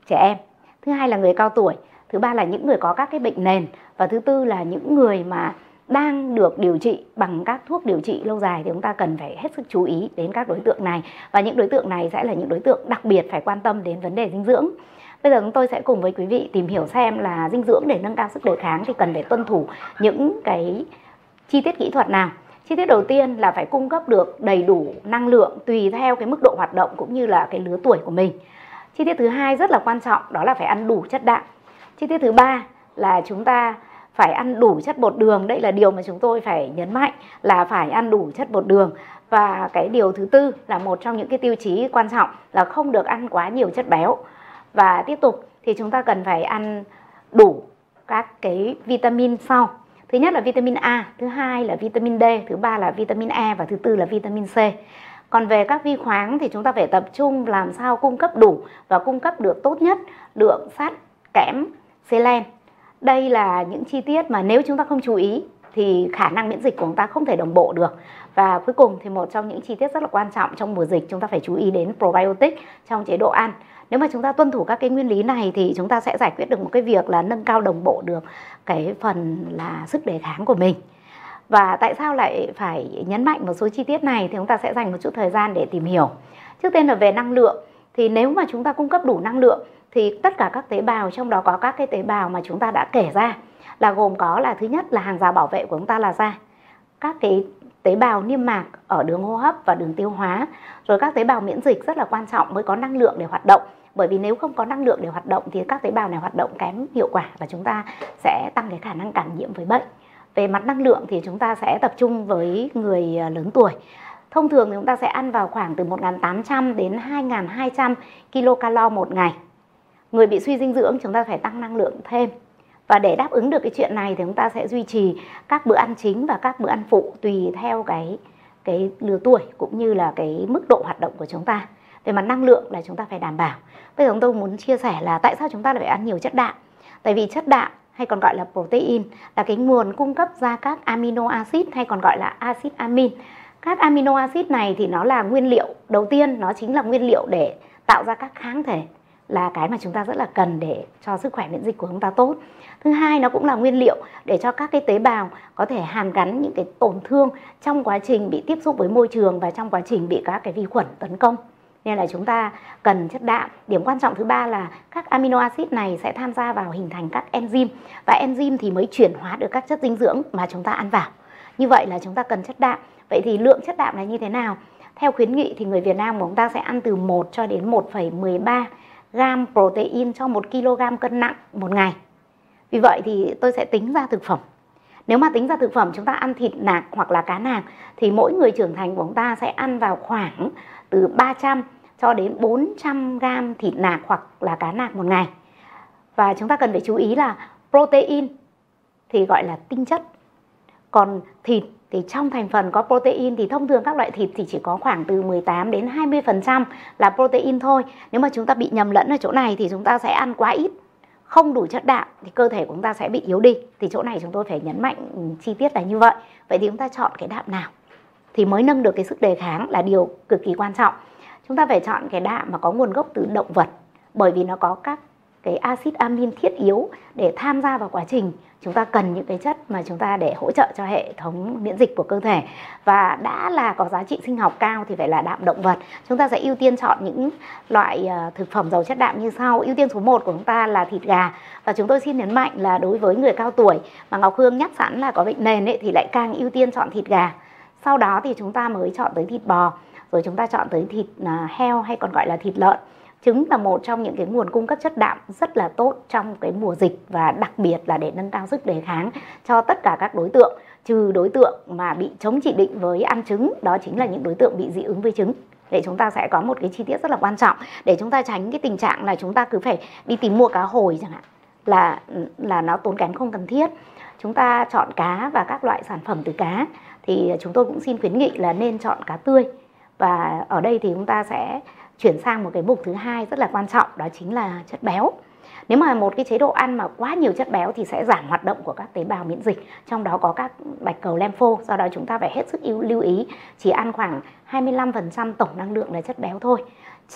trẻ em, thứ hai là người cao tuổi, thứ ba là những người có các cái bệnh nền, và thứ tư là những người mà đang được điều trị bằng các thuốc điều trị lâu dài thì chúng ta cần phải hết sức chú ý đến các đối tượng này. Và những đối tượng này sẽ là những đối tượng đặc biệt phải quan tâm đến vấn đề dinh dưỡng. Bây giờ chúng tôi sẽ cùng với quý vị tìm hiểu xem là dinh dưỡng để nâng cao sức đề kháng thì cần phải tuân thủ những cái chi tiết kỹ thuật nào. Chi tiết đầu tiên là phải cung cấp được đầy đủ năng lượng tùy theo cái mức độ hoạt động cũng như là cái lứa tuổi của mình. Chi tiết thứ hai rất là quan trọng, đó là phải ăn đủ chất đạm. Chi tiết thứ ba là chúng ta phải ăn đủ chất bột đường. Đây là điều mà chúng tôi phải nhấn mạnh là phải ăn đủ chất bột đường. Và cái điều thứ tư là một trong những cái tiêu chí quan trọng là không được ăn quá nhiều chất béo và tiếp tục thì chúng ta cần phải ăn đủ các cái vitamin sau. Thứ nhất là vitamin A, thứ hai là vitamin D, thứ ba là vitamin E và thứ tư là vitamin C. Còn về các vi khoáng thì chúng ta phải tập trung làm sao cung cấp đủ và cung cấp được tốt nhất lượng sắt, kẽm, selen. Đây là những chi tiết mà nếu chúng ta không chú ý thì khả năng miễn dịch của chúng ta không thể đồng bộ được. Và cuối cùng thì một trong những chi tiết rất là quan trọng trong mùa dịch chúng ta phải chú ý đến probiotic trong chế độ ăn nếu mà chúng ta tuân thủ các cái nguyên lý này thì chúng ta sẽ giải quyết được một cái việc là nâng cao đồng bộ được cái phần là sức đề kháng của mình. Và tại sao lại phải nhấn mạnh một số chi tiết này thì chúng ta sẽ dành một chút thời gian để tìm hiểu. Trước tiên là về năng lượng. Thì nếu mà chúng ta cung cấp đủ năng lượng thì tất cả các tế bào, trong đó có các cái tế bào mà chúng ta đã kể ra là gồm có là thứ nhất là hàng rào bảo vệ của chúng ta là da. Các cái tế bào niêm mạc ở đường hô hấp và đường tiêu hóa. Rồi các tế bào miễn dịch rất là quan trọng mới có năng lượng để hoạt động. Bởi vì nếu không có năng lượng để hoạt động thì các tế bào này hoạt động kém hiệu quả và chúng ta sẽ tăng cái khả năng cảm nhiễm với bệnh. Về mặt năng lượng thì chúng ta sẽ tập trung với người à, lớn tuổi. Thông thường thì chúng ta sẽ ăn vào khoảng từ 1.800 đến 2.200 kilocalo một ngày. Người bị suy dinh dưỡng chúng ta phải tăng năng lượng thêm và để đáp ứng được cái chuyện này thì chúng ta sẽ duy trì các bữa ăn chính và các bữa ăn phụ tùy theo cái cái lứa tuổi cũng như là cái mức độ hoạt động của chúng ta. Về mặt năng lượng là chúng ta phải đảm bảo. Bây giờ chúng tôi muốn chia sẻ là tại sao chúng ta lại phải ăn nhiều chất đạm? Tại vì chất đạm hay còn gọi là protein là cái nguồn cung cấp ra các amino acid hay còn gọi là acid amin. Các amino acid này thì nó là nguyên liệu đầu tiên, nó chính là nguyên liệu để tạo ra các kháng thể là cái mà chúng ta rất là cần để cho sức khỏe miễn dịch của chúng ta tốt. Thứ hai nó cũng là nguyên liệu để cho các cái tế bào có thể hàn gắn những cái tổn thương trong quá trình bị tiếp xúc với môi trường và trong quá trình bị các cái vi khuẩn tấn công. Nên là chúng ta cần chất đạm. Điểm quan trọng thứ ba là các amino acid này sẽ tham gia vào hình thành các enzyme và enzyme thì mới chuyển hóa được các chất dinh dưỡng mà chúng ta ăn vào. Như vậy là chúng ta cần chất đạm. Vậy thì lượng chất đạm này như thế nào? Theo khuyến nghị thì người Việt Nam của chúng ta sẽ ăn từ 1 cho đến 1,13 gam protein cho 1 kg cân nặng một ngày vì vậy thì tôi sẽ tính ra thực phẩm nếu mà tính ra thực phẩm, chúng ta ăn thịt, nạc hoặc là cá nạc, thì mỗi người trưởng thành của chúng ta sẽ ăn vào khoảng từ 300 cho đến 400 gram thịt, nạc hoặc là cá nạc một ngày. Và chúng ta cần phải chú ý là protein thì gọi là tinh chất. Còn thịt thì trong thành phần có protein thì thông thường các loại thịt thì chỉ có khoảng từ 18 đến 20% là protein thôi. Nếu mà chúng ta bị nhầm lẫn ở chỗ này thì chúng ta sẽ ăn quá ít, không đủ chất đạm thì cơ thể của chúng ta sẽ bị yếu đi. Thì chỗ này chúng tôi phải nhấn mạnh ừ, chi tiết là như vậy. Vậy thì chúng ta chọn cái đạm nào? Thì mới nâng được cái sức đề kháng là điều cực kỳ quan trọng. Chúng ta phải chọn cái đạm mà có nguồn gốc từ động vật, bởi vì nó có các cái axit amin thiết yếu để tham gia vào quá trình. Chúng ta cần những cái chất mà chúng ta để hỗ trợ cho hệ thống miễn dịch của cơ thể. Và đã là có giá trị sinh học cao thì phải là đạm động vật. Chúng ta sẽ ưu tiên chọn những loại ờ, thực phẩm giàu chất đạm như sau. Ưu tiên số 1 của chúng ta là thịt gà. Và chúng tôi xin nhấn mạnh là đối với người cao tuổi mà Ngọc Hương nhắc sẵn là có bệnh nền ấy, thì lại càng ưu tiên chọn thịt gà. Sau đó thì chúng ta mới chọn tới thịt bò. Rồi chúng ta chọn tới thịt ờ, heo hay còn gọi là thịt lợn trứng là một trong những cái nguồn cung cấp chất đạm rất là tốt trong cái mùa dịch và đặc biệt là để nâng cao sức đề kháng cho tất cả các đối tượng, trừ đối tượng mà bị chống chỉ định với ăn trứng, đó chính là những đối tượng bị dị ứng với trứng. Để chúng ta sẽ có một cái chi tiết rất là quan trọng để chúng ta tránh cái tình trạng là chúng ta cứ phải đi tìm mua cá hồi chẳng hạn, là là nó tốn kém không cần thiết. Chúng ta chọn cá và các loại sản phẩm từ cá thì chúng tôi cũng xin khuyến nghị là nên chọn cá tươi. Và ở đây thì chúng ta sẽ chuyển sang một cái mục thứ hai rất là quan trọng, đó chính là chất béo. Nếu mà một cái chế độ ăn mà quá nhiều chất béo thì sẽ giảm hoạt động của các tế bào miễn dịch, trong đó có các bạch cầu lympho, do đó chúng ta phải hết sức lưu ý, chỉ ăn khoảng 25% tổng năng lượng là chất béo thôi.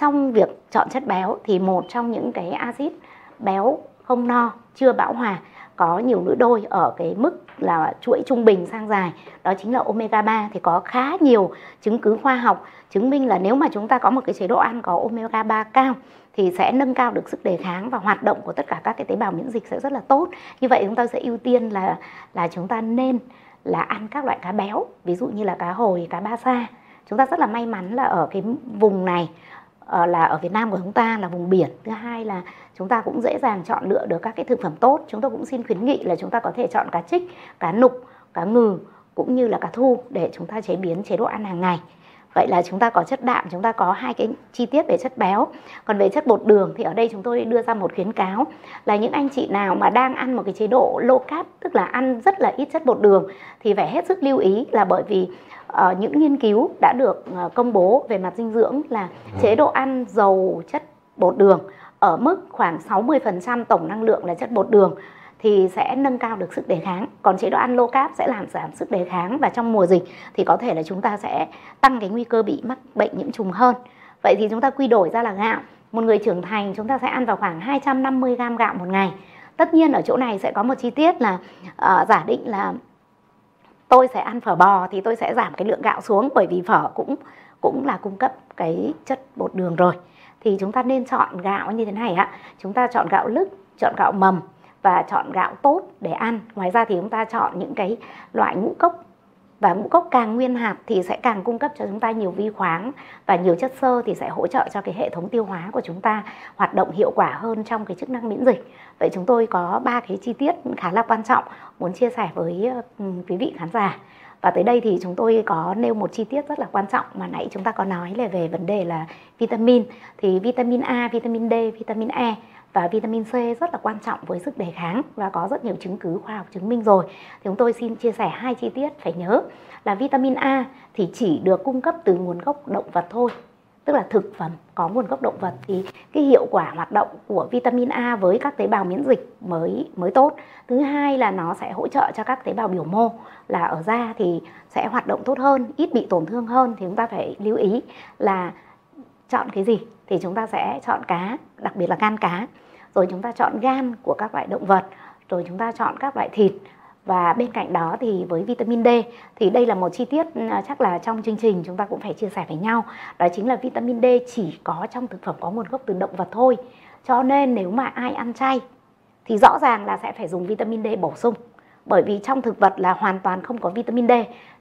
Trong việc chọn chất béo thì một trong những cái axit béo không no, chưa bão hòa có nhiều nữ đôi ở cái mức là chuỗi trung bình sang dài, đó chính là omega 3 thì có khá nhiều chứng cứ khoa học chứng minh là nếu mà chúng ta có một cái chế độ ăn có omega 3 cao thì sẽ nâng cao được sức đề kháng và hoạt động của tất cả các cái tế bào miễn dịch sẽ rất là tốt. Như vậy chúng ta sẽ ưu tiên là là chúng ta nên là ăn các loại cá béo, ví dụ như là cá hồi, cá ba sa. Chúng ta rất là may mắn là ở cái vùng này Ờ, là ở Việt Nam của chúng ta là vùng biển. Thứ hai là chúng ta cũng dễ dàng chọn lựa được các cái thực phẩm tốt. Chúng tôi cũng xin khuyến nghị là chúng ta có thể chọn cá trích cá nục, cá ngừ, cũng như là cá thu để chúng ta chế biến chế độ ăn hàng ngày vậy là chúng ta có chất đạm chúng ta có hai cái chi tiết về chất béo. Còn về chất bột đường thì ở đây chúng tôi đưa ra một khuyến cáo là những anh chị nào mà đang ăn một cái chế độ low carb tức là ăn rất là ít chất bột đường thì phải hết sức lưu ý là bởi vì uh, những nghiên cứu đã được uh, công bố về mặt dinh dưỡng là chế độ ăn giàu chất bột đường ở mức khoảng 60% tổng năng lượng là chất bột đường thì sẽ nâng cao được sức đề kháng. Còn chế độ ăn low carb sẽ làm giảm sức đề kháng và trong mùa dịch thì có thể là chúng ta sẽ tăng cái nguy cơ bị mắc bệnh nhiễm trùng hơn. Vậy thì chúng ta quy đổi ra là gạo. Một người trưởng thành chúng ta sẽ ăn vào khoảng 250 gram gạo một ngày. Tất nhiên ở chỗ này sẽ có một chi tiết là uh, giả định là tôi sẽ ăn phở bò thì tôi sẽ giảm cái lượng gạo xuống bởi vì phở cũng cũng là cung cấp cái chất bột đường rồi. Thì chúng ta nên chọn gạo như thế này ạ. Chúng ta chọn gạo lứt chọn gạo mầm và chọn gạo tốt để ăn. Ngoài ra thì chúng ta chọn những cái loại ngũ cốc. Và ngũ cốc càng nguyên hạt thì sẽ càng cung cấp cho chúng ta nhiều vi khoáng và nhiều chất xơ thì sẽ hỗ trợ cho cái hệ thống tiêu hóa của chúng ta hoạt động hiệu quả hơn trong cái chức năng miễn dịch. Vậy chúng tôi có ba cái chi tiết khá là quan trọng muốn chia sẻ với ừ, quý vị khán giả. Và tới đây thì chúng tôi có nêu một chi tiết rất là quan trọng mà nãy chúng ta có nói là về vấn đề là vitamin. Thì vitamin A, vitamin D, vitamin E và vitamin C rất là quan trọng với sức đề kháng và có rất nhiều chứng cứ khoa học chứng minh rồi. Thì chúng tôi xin chia sẻ hai chi tiết phải nhớ là vitamin A thì chỉ được cung cấp từ nguồn gốc động vật thôi tức là thực phẩm có nguồn gốc động vật thì cái hiệu quả hoạt động của vitamin A với các tế bào miễn dịch mới mới tốt. Thứ hai là nó sẽ hỗ trợ cho các tế bào biểu mô là ở da thì sẽ hoạt động tốt hơn, ít bị tổn thương hơn thì chúng ta phải lưu ý là chọn cái gì thì chúng ta sẽ chọn cá, đặc biệt là gan cá. Rồi chúng ta chọn gan của các loại động vật, rồi chúng ta chọn các loại thịt. Và bên cạnh đó thì với vitamin D thì đây là một chi tiết ừ, chắc là trong chương trình chúng ta cũng phải chia sẻ với nhau. Đó chính là vitamin D chỉ có trong thực phẩm có nguồn gốc từ động vật thôi. Cho nên nếu mà ai ăn chay thì rõ ràng là sẽ phải dùng vitamin D bổ sung bởi vì trong thực vật là hoàn toàn không có vitamin D.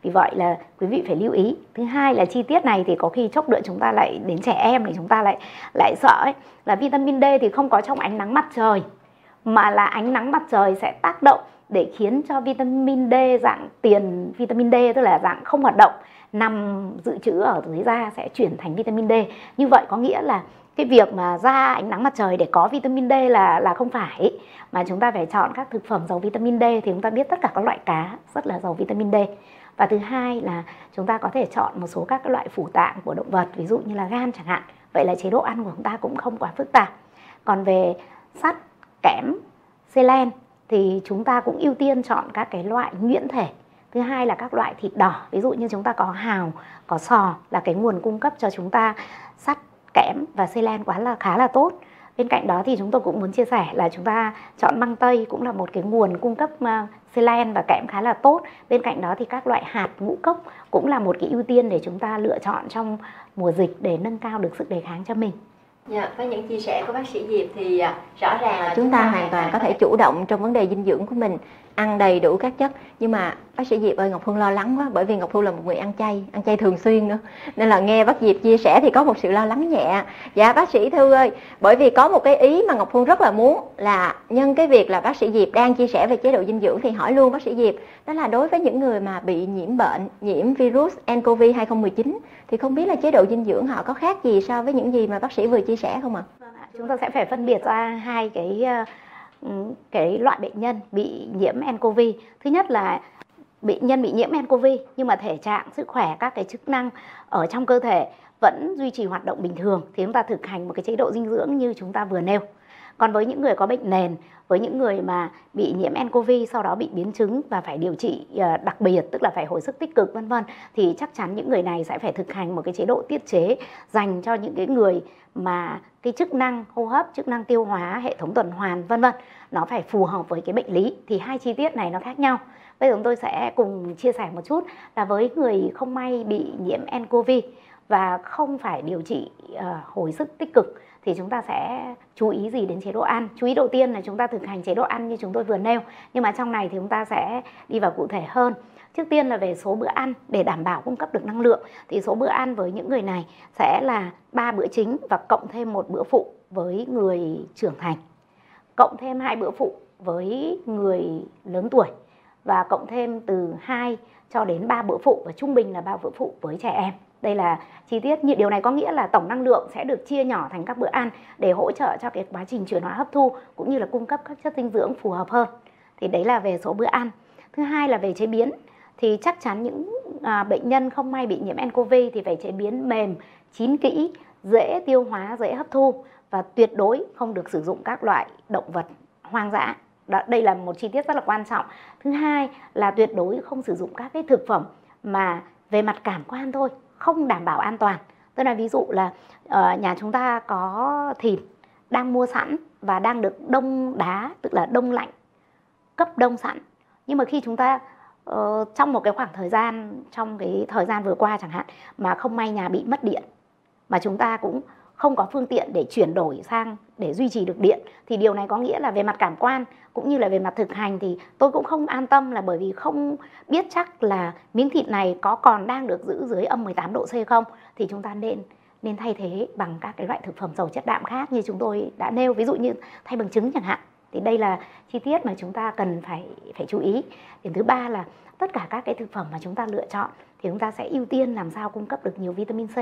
Vì vậy là quý vị phải lưu ý. Thứ hai là chi tiết này thì có khi chốc nữa chúng ta lại đến trẻ em thì chúng ta lại lại sợ ấy, là vitamin D thì không có trong ánh nắng mặt trời mà là ánh nắng mặt trời sẽ tác động để khiến cho vitamin D dạng tiền vitamin D tức là dạng không hoạt động nằm dự trữ ở dưới da sẽ chuyển thành vitamin D. Như vậy có nghĩa là cái việc mà ra ánh nắng mặt trời để có vitamin D là là không phải. Mà chúng ta phải chọn các thực phẩm giàu vitamin D thì chúng ta biết tất cả các loại cá rất là giàu vitamin D. Và thứ hai là chúng ta có thể chọn một số các loại phủ tạng của động vật, ví dụ như là gan chẳng hạn. Vậy là chế độ ăn của chúng ta cũng không quá phức tạp. Còn về sắt, kẽm, selen thì chúng ta cũng ưu tiên chọn các cái loại nhuyễn thể. Thứ hai là các loại thịt đỏ, ví dụ như chúng ta có hào, có sò là cái nguồn cung cấp cho chúng ta sắt kẽm và selen quá là khá là tốt. Bên cạnh đó thì chúng tôi cũng muốn chia sẻ là chúng ta chọn măng tây cũng là một cái nguồn cung cấp ờ, selen và kẽm khá là tốt. Bên cạnh đó thì các loại hạt ngũ cốc cũng là một cái ưu tiên để chúng ta lựa chọn trong mùa dịch để nâng cao được sức đề kháng cho mình. Dạ, với những chia sẻ của bác sĩ Diệp thì à, rõ ràng là chúng ta hoàn toàn có thể chủ động trong vấn đề dinh dưỡng của mình, ăn đầy đủ các chất. Nhưng mà bác sĩ Diệp ơi, Ngọc Phương lo lắng quá bởi vì Ngọc Phương là một người ăn chay, ăn chay thường xuyên nữa. Nên là nghe bác Diệp chia sẻ thì có một sự lo lắng nhẹ. Dạ bác sĩ Thư ơi, bởi vì có một cái ý mà Ngọc Phương rất là muốn là nhân cái việc là bác sĩ Diệp đang chia sẻ về chế độ dinh dưỡng thì hỏi luôn bác sĩ Diệp, đó là đối với những người mà bị nhiễm bệnh, nhiễm virus nCoV 2019 thì không biết là chế độ dinh dưỡng họ có khác gì so với những gì mà bác sĩ vừa chia sẻ không ạ? à? Chúng ta sẽ phải phân biệt ra hai cái ờ, Ừ, cái loại bệnh nhân bị nhiễm nCoV. Thứ nhất là bệnh nhân bị nhiễm nCoV nhưng mà thể trạng sức khỏe các cái chức năng ở trong cơ thể vẫn duy trì hoạt động bình thường thì chúng ta thực hành một cái chế độ dinh dưỡng như chúng ta vừa nêu. Còn với những người có bệnh nền, với những người mà bị nhiễm nCoV sau đó bị biến chứng và phải điều trị ờ, đặc biệt tức là phải hồi sức tích cực vân vân thì chắc chắn những người này sẽ phải thực hành một cái chế độ tiết chế dành cho những cái người mà cái chức năng hô hấp, chức năng tiêu hóa, hệ thống tuần hoàn vân vân nó phải phù hợp với cái bệnh lý thì hai chi tiết này nó khác nhau. Bây giờ chúng tôi sẽ cùng chia sẻ một chút là với người không may bị nhiễm nCoV và không phải điều trị uh, hồi sức tích cực thì chúng ta sẽ chú ý gì đến chế độ ăn chú ý đầu tiên là chúng ta thực hành chế độ ăn như chúng tôi vừa nêu nhưng mà trong này thì chúng ta sẽ đi vào cụ thể hơn trước tiên là về số bữa ăn để đảm bảo cung cấp được năng lượng. Thì số bữa ăn với những người này sẽ là ba bữa chính và cộng thêm một bữa phụ với người trưởng thành. Cộng thêm hai bữa phụ với người lớn tuổi và cộng thêm từ 2 cho đến 3 bữa phụ và trung bình là 3 bữa phụ với trẻ em. Đây là chi tiết. Như điều này có nghĩa là tổng năng lượng sẽ được chia nhỏ thành các bữa ăn để hỗ trợ cho cái quá trình chuyển hóa hấp thu cũng như là cung cấp các chất dinh dưỡng phù hợp hơn. Thì đấy là về số bữa ăn. Thứ hai là về chế biến thì chắc chắn những à, bệnh nhân không may bị nhiễm nCoV thì phải chế biến mềm chín kỹ dễ tiêu hóa dễ hấp thu và tuyệt đối không được sử dụng các loại động vật hoang dã. Đó, đây là một chi tiết rất là quan trọng. Thứ hai là tuyệt đối không sử dụng các cái thực phẩm mà về mặt cảm quan thôi không đảm bảo an toàn. Tôi nói ví dụ là uh, nhà chúng ta có thịt đang mua sẵn và đang được đông đá tức là đông lạnh cấp đông sẵn. Nhưng mà khi chúng ta Ờ, trong một cái khoảng thời gian, trong cái thời gian vừa qua chẳng hạn, mà không may nhà bị mất điện, mà chúng ta cũng không có phương tiện để chuyển đổi sang, để duy trì được điện, thì điều này có nghĩa là về mặt cảm quan cũng như là về mặt thực hành thì tôi cũng không an tâm là bởi vì không biết chắc là miếng thịt này có còn đang được giữ dưới âm 18 độ C không, thì chúng ta nên nên thay thế bằng các cái loại thực phẩm giàu chất đạm khác như chúng tôi đã nêu, ví dụ như thay bằng trứng chẳng hạn thì đây là chi tiết mà chúng ta cần phải phải chú ý. Điểm thứ ba là tất cả các cái thực phẩm mà chúng ta lựa chọn thì chúng ta sẽ ưu tiên làm sao cung cấp được nhiều vitamin C.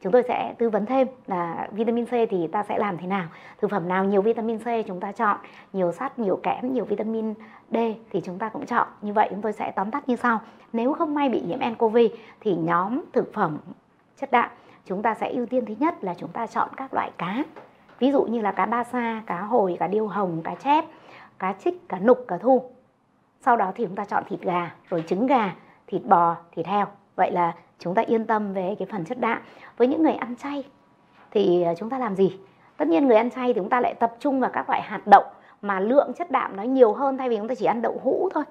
Chúng tôi sẽ tư vấn thêm là vitamin C thì ta sẽ làm thế nào, thực phẩm nào nhiều vitamin C chúng ta chọn, nhiều sắt, nhiều kẽm, nhiều vitamin D thì chúng ta cũng chọn. Như vậy chúng tôi sẽ tóm tắt như sau. Nếu không may bị nhiễm nCoV thì nhóm thực phẩm chất đạm chúng ta sẽ ưu tiên thứ nhất là chúng ta chọn các loại cá ví dụ như là cá ba sa cá hồi cá điêu hồng cá chép cá trích cá nục cá thu. Sau đó thì chúng ta chọn thịt gà rồi trứng gà thịt bò thịt heo. Vậy là chúng ta yên tâm về cái phần chất đạm. Với những người ăn chay thì ờ, chúng ta làm gì? Tất nhiên người ăn chay thì chúng ta lại tập trung vào các loại hạt đậu mà lượng chất đạm nó nhiều hơn thay vì chúng ta chỉ ăn đậu hũ thôi.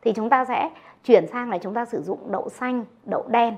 Thì chúng ta sẽ chuyển sang là chúng ta sử dụng đậu xanh đậu đen.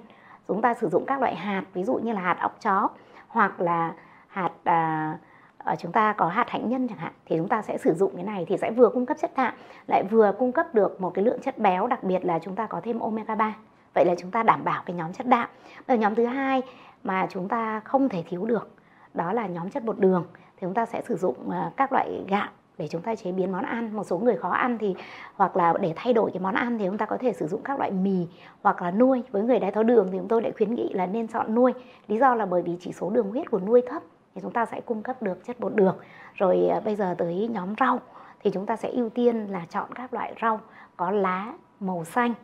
Chúng ta sử dụng các loại hạt ví dụ như là hạt óc chó hoặc là hạt à, Ờ, chúng ta có hạt hạnh nhân chẳng hạn, thì chúng ta sẽ sử dụng cái này thì sẽ vừa cung cấp chất đạm, lại vừa cung cấp được một cái lượng chất béo, đặc biệt là chúng ta có thêm omega 3 vậy là chúng ta đảm bảo cái nhóm chất đạm. Ở nhóm thứ hai mà chúng ta không thể thiếu được, đó là nhóm chất bột đường. Thì chúng ta sẽ sử dụng ờ, các loại gạo để chúng ta chế biến món ăn. Một số người khó ăn thì, hoặc là để thay đổi cái món ăn thì chúng ta có thể sử dụng các loại mì hoặc là nuôi. Với người đái tháo đường thì chúng tôi lại khuyến nghị là nên chọn nuôi. Lý do là bởi vì chỉ số đường huyết của nuôi thấp thì chúng ta sẽ cung cấp được chất bột đường. Rồi à, bây giờ tới nhóm rau, thì chúng ta sẽ ưu tiên là chọn các loại rau có lá màu xanh,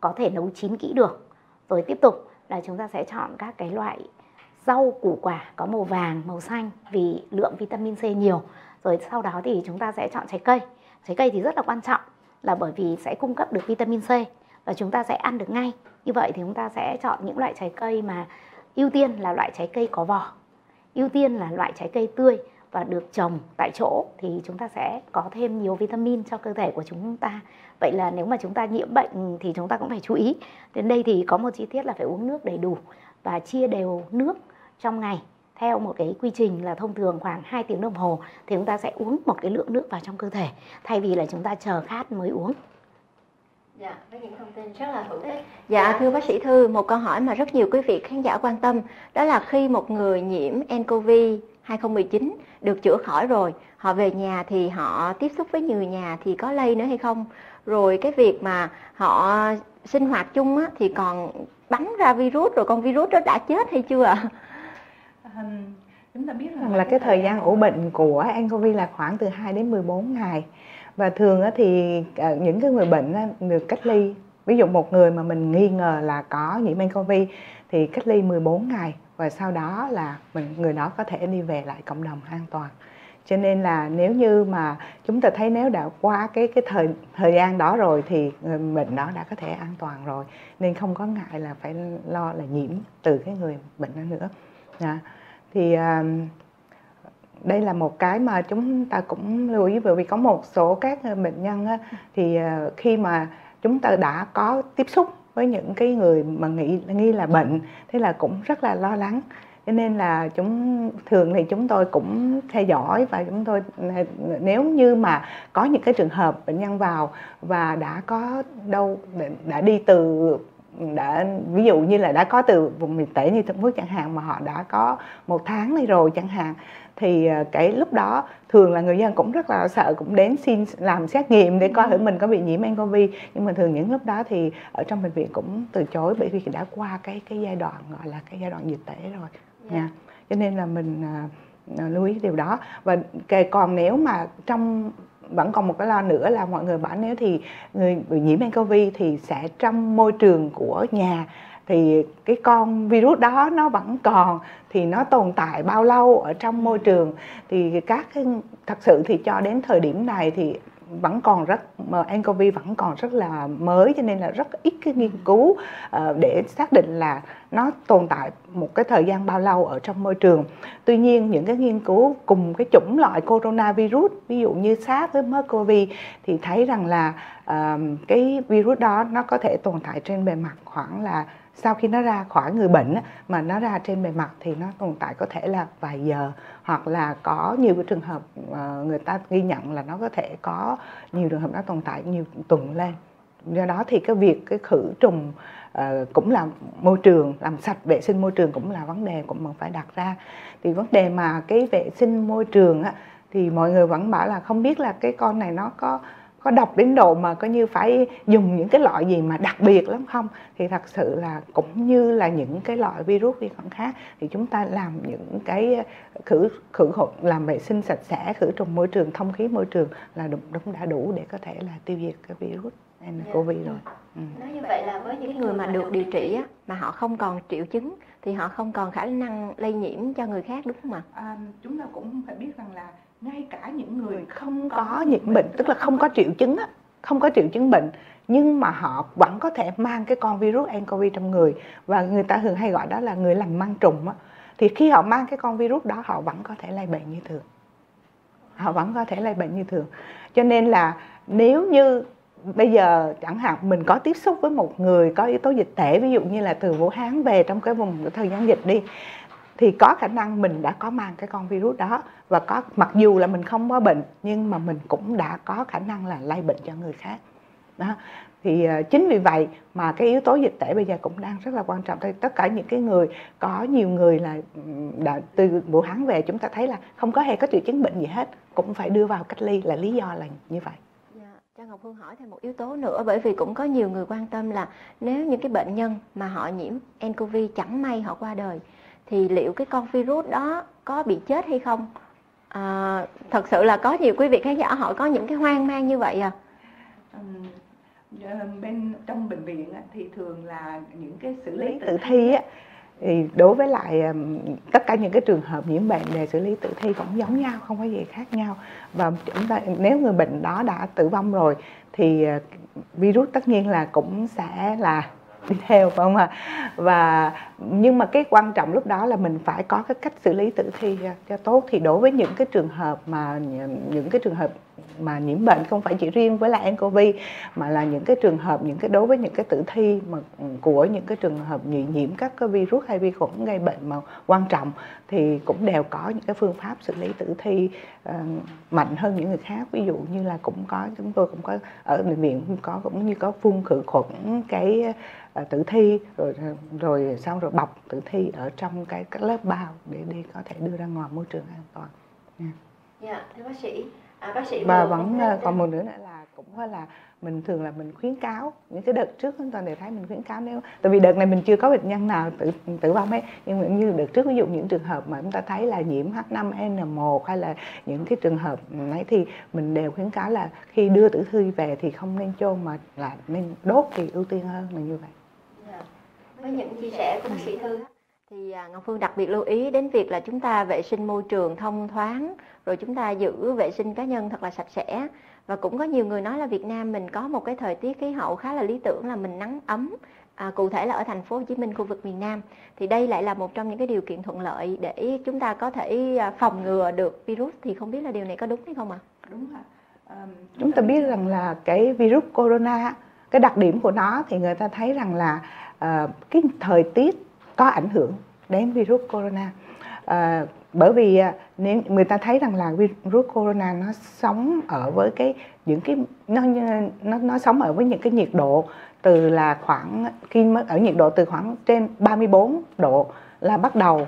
có thể nấu chín kỹ được. Rồi tiếp tục là chúng ta sẽ chọn các cái loại rau củ quả có màu vàng, màu xanh vì lượng vitamin C nhiều. Rồi sau đó thì chúng ta sẽ chọn trái cây. Trái cây thì rất là quan trọng là bởi vì sẽ cung cấp được vitamin C và chúng ta sẽ ăn được ngay. Như vậy thì chúng ta sẽ chọn những loại trái cây mà ưu tiên là loại trái cây có vỏ ưu tiên là loại trái cây tươi và được trồng tại chỗ thì chúng ta sẽ có thêm nhiều vitamin cho cơ thể của chúng ta. Vậy là nếu mà chúng ta nhiễm bệnh thì chúng ta cũng phải chú ý. Đến đây thì có một chi tiết là phải uống nước đầy đủ và chia đều nước trong ngày theo một cái quy trình là thông thường khoảng 2 tiếng đồng hồ thì chúng ta sẽ uống một cái lượng nước vào trong cơ thể. Thay vì là chúng ta chờ khát mới uống. Dạ, với những thông tin rất là hữu ích. Dạ, thưa bác sĩ Thư, một câu hỏi mà rất nhiều quý vị khán giả quan tâm, đó là khi một người nhiễm nCoV 2019 được chữa khỏi rồi, họ về nhà thì họ tiếp xúc với người nhà thì có lây nữa hay không? Rồi cái việc mà họ sinh hoạt chung á, thì còn bắn ra virus rồi con virus đó đã chết hay chưa ạ? À? chúng ta biết rằng là cái thời gian ủ bệnh của nCoV là khoảng từ 2 đến 14 ngày và thường thì à, những cái người bệnh được cách ly ví dụ một người mà mình nghi ngờ là có nhiễm nCoV thì cách ly 14 ngày và sau đó là mình người đó có thể đi về lại cộng đồng an toàn. Cho nên là nếu như mà chúng ta thấy nếu đã qua cái cái thời thời gian đó rồi thì người bệnh đó đã có thể an toàn rồi. Nên không có ngại là phải lo là nhiễm từ cái người bệnh đó nữa. Dạ. À, thì uh, đây là một cái mà chúng ta cũng lưu ý bởi vì có một số các ờ, bệnh nhân á, thì ờ, khi mà chúng ta đã có tiếp xúc với những cái người mà nghĩ nghi là bệnh thế là cũng rất là lo lắng. Cho nên là chúng thường thì chúng tôi cũng theo dõi và chúng tôi ờ, nếu như mà có những cái trường hợp bệnh nhân vào và đã có đâu đã đi từ đã ví dụ như là đã có từ vùng miền Tây như Trung Quốc chẳng hạn mà họ đã có một tháng này rồi chẳng hạn thì à, cái lúc đó thường là người dân cũng rất là sợ cũng đến xin làm xét nghiệm để coi thử mình có bị nhiễm nCoV nhưng mà thường những lúc đó thì ở trong bệnh viện cũng từ chối bởi vì đã qua cái cái giai đoạn gọi là cái giai đoạn dịch tễ rồi yeah. Dạ. nha cho nên là mình uh, lưu ý điều đó và còn nếu mà trong vẫn còn một cái lo nữa là mọi người bảo nếu thì người bị nhiễm nCoV thì sẽ trong môi trường của nhà thì cái con virus đó nó vẫn còn thì nó tồn tại bao lâu ở trong môi trường thì các thật sự thì cho đến thời điểm này thì vẫn còn rất mà nCoV vẫn còn rất là mới cho nên là rất ít cái nghiên cứu uh, để xác định là nó tồn tại một cái thời gian bao lâu ở trong môi trường. Tuy nhiên những cái nghiên cứu cùng cái chủng loại coronavirus ví dụ như SARS với MERS-CoV thì thấy rằng là uh, cái virus đó nó có thể tồn tại trên bề mặt khoảng là sau khi nó ra khỏi người bệnh mà nó ra trên bề mặt thì nó tồn tại có thể là vài giờ. Hoặc là có nhiều cái trường hợp ờ, người ta ghi nhận là nó có thể có nhiều trường hợp nó tồn tại nhiều tuần lên. Do đó thì cái việc cái khử trùng uh, cũng là môi trường làm sạch vệ sinh môi trường cũng là vấn đề cũng mình phải đặt ra. Thì vấn đề mà cái vệ sinh môi trường á, thì mọi người vẫn bảo là không biết là cái con này nó có có độc đến độ mà coi như phải dùng những cái loại gì mà đặc biệt lắm không thì thật sự là cũng như là những cái loại virus vi khuẩn khác thì chúng ta làm những cái khử khử khuẩn làm vệ sinh sạch sẽ khử trùng môi trường thông khí môi trường là đúng, đúng đã đủ để có thể là tiêu diệt cái virus nCoV dạ. rồi. Ừ. Nói như vậy là với những người mà được điều trị á, mà họ không còn triệu chứng thì họ không còn khả năng lây nhiễm cho người khác đúng không ạ? À, chúng ta cũng phải biết rằng là ngay cả những người không có nhiễm bệnh tức là không có triệu chứng á, không có triệu chứng bệnh nhưng mà họ vẫn có thể mang cái con virus nCoV trong người. Và người ta thường hay gọi đó là người làm mang trùng á. Thì khi họ mang cái con virus đó họ vẫn có thể lây bệnh như thường. Họ vẫn có thể lây bệnh như thường. Cho nên là nếu như bây giờ chẳng hạn mình có tiếp xúc với một người có yếu tố dịch tễ ví dụ như là từ Vũ Hán về trong cái vùng thời gian dịch đi thì có khả năng mình đã có mang cái con virus đó và có, mặc dù là mình không có bệnh, nhưng mà mình cũng đã có khả năng là lây bệnh cho người khác. Đó. Thì ờ, chính vì vậy mà cái yếu tố dịch tễ bây giờ cũng đang rất là quan trọng. Tất cả những cái người, có nhiều người là đã, từ Vũ Hán về, chúng ta thấy là không có hề có triệu chứng bệnh gì hết, cũng phải đưa vào cách ly là lý do là như vậy. Trang cho Ngọc Phương hỏi thêm một yếu tố nữa, bởi vì cũng có nhiều người quan tâm là nếu những cái bệnh nhân mà họ nhiễm nCoV chẳng may họ qua đời thì liệu cái con virus đó có bị chết hay không? À, thật sự là có nhiều quý vị khán giả họ có những cái hoang mang như vậy à? Bên trong bệnh viện thì thường là những cái xử lý tử thi á thì đối với lại tất cả những cái trường hợp nhiễm bệnh để xử lý tử thi cũng giống nhau không có gì khác nhau. Và chúng ta nếu người bệnh đó đã tử vong rồi thì ờ, virus tất nhiên là cũng sẽ là đi theo phải không ạ? Và nhưng mà cái quan trọng lúc đó là mình phải có cái cách xử lý tử thi cho, cho tốt. Thì đối với những cái trường hợp mà những cái trường hợp mà nhiễm bệnh không phải chỉ riêng với là nCoV mà là những cái trường hợp những cái đối với những cái tử thi mà của những cái trường hợp nhiễm nhiễm các cái virus hay vi khuẩn gây bệnh mà quan trọng thì cũng đều có những cái phương pháp xử lý tử thi uh, mạnh hơn những người khác. Ví dụ như là cũng có chúng tôi cũng có ở bệnh viện cũng có cũng như có phun khử khuẩn cái uh, tử thi rồi rồi xong rồi bọc tử thi ở trong cái các lớp bao để để có thể đưa ra ngoài môi trường an toàn. Yeah. Dạ, thưa bác sĩ, à, bác sĩ và vẫn ờ, còn một nữa là cũng là mình thường là mình khuyến cáo những cái đợt trước chúng ta đều thấy mình khuyến cáo nếu tại vì đợt này mình chưa có bệnh nhân nào tử tử vong ấy nhưng mà như đợt trước ví dụ những trường hợp mà chúng ta thấy là nhiễm H5N1 hay là những cái trường hợp ấy thì mình đều khuyến cáo là khi đưa tử thi về thì không nên chôn mà là nên đốt thì ưu tiên hơn là như vậy. Với những chia sẻ của bác sĩ Thư thì à, Ngọc Phương đặc biệt lưu ý đến việc là chúng ta vệ sinh môi trường thông thoáng rồi chúng ta giữ vệ sinh cá nhân thật là sạch sẽ và cũng có nhiều người nói là Việt Nam mình có một cái thời tiết khí hậu khá là lý tưởng là mình nắng ấm à, cụ thể là ở thành phố Hồ Chí Minh khu vực miền Nam thì đây lại là một trong những cái điều kiện thuận lợi để chúng ta có thể à, phòng ngừa được virus thì không biết là điều này có đúng hay không ạ? À? Đúng ạ. À, chúng ta biết rằng là cái virus corona cái đặc điểm của nó thì người ta thấy rằng là À, cái thời tiết có ảnh hưởng đến virus corona. À, bởi vì à, nếu người ta thấy rằng là virus corona nó sống ở với cái những cái nó nó nó sống ở với những cái nhiệt độ từ là khoảng khi ở nhiệt độ từ khoảng trên 34 độ là bắt đầu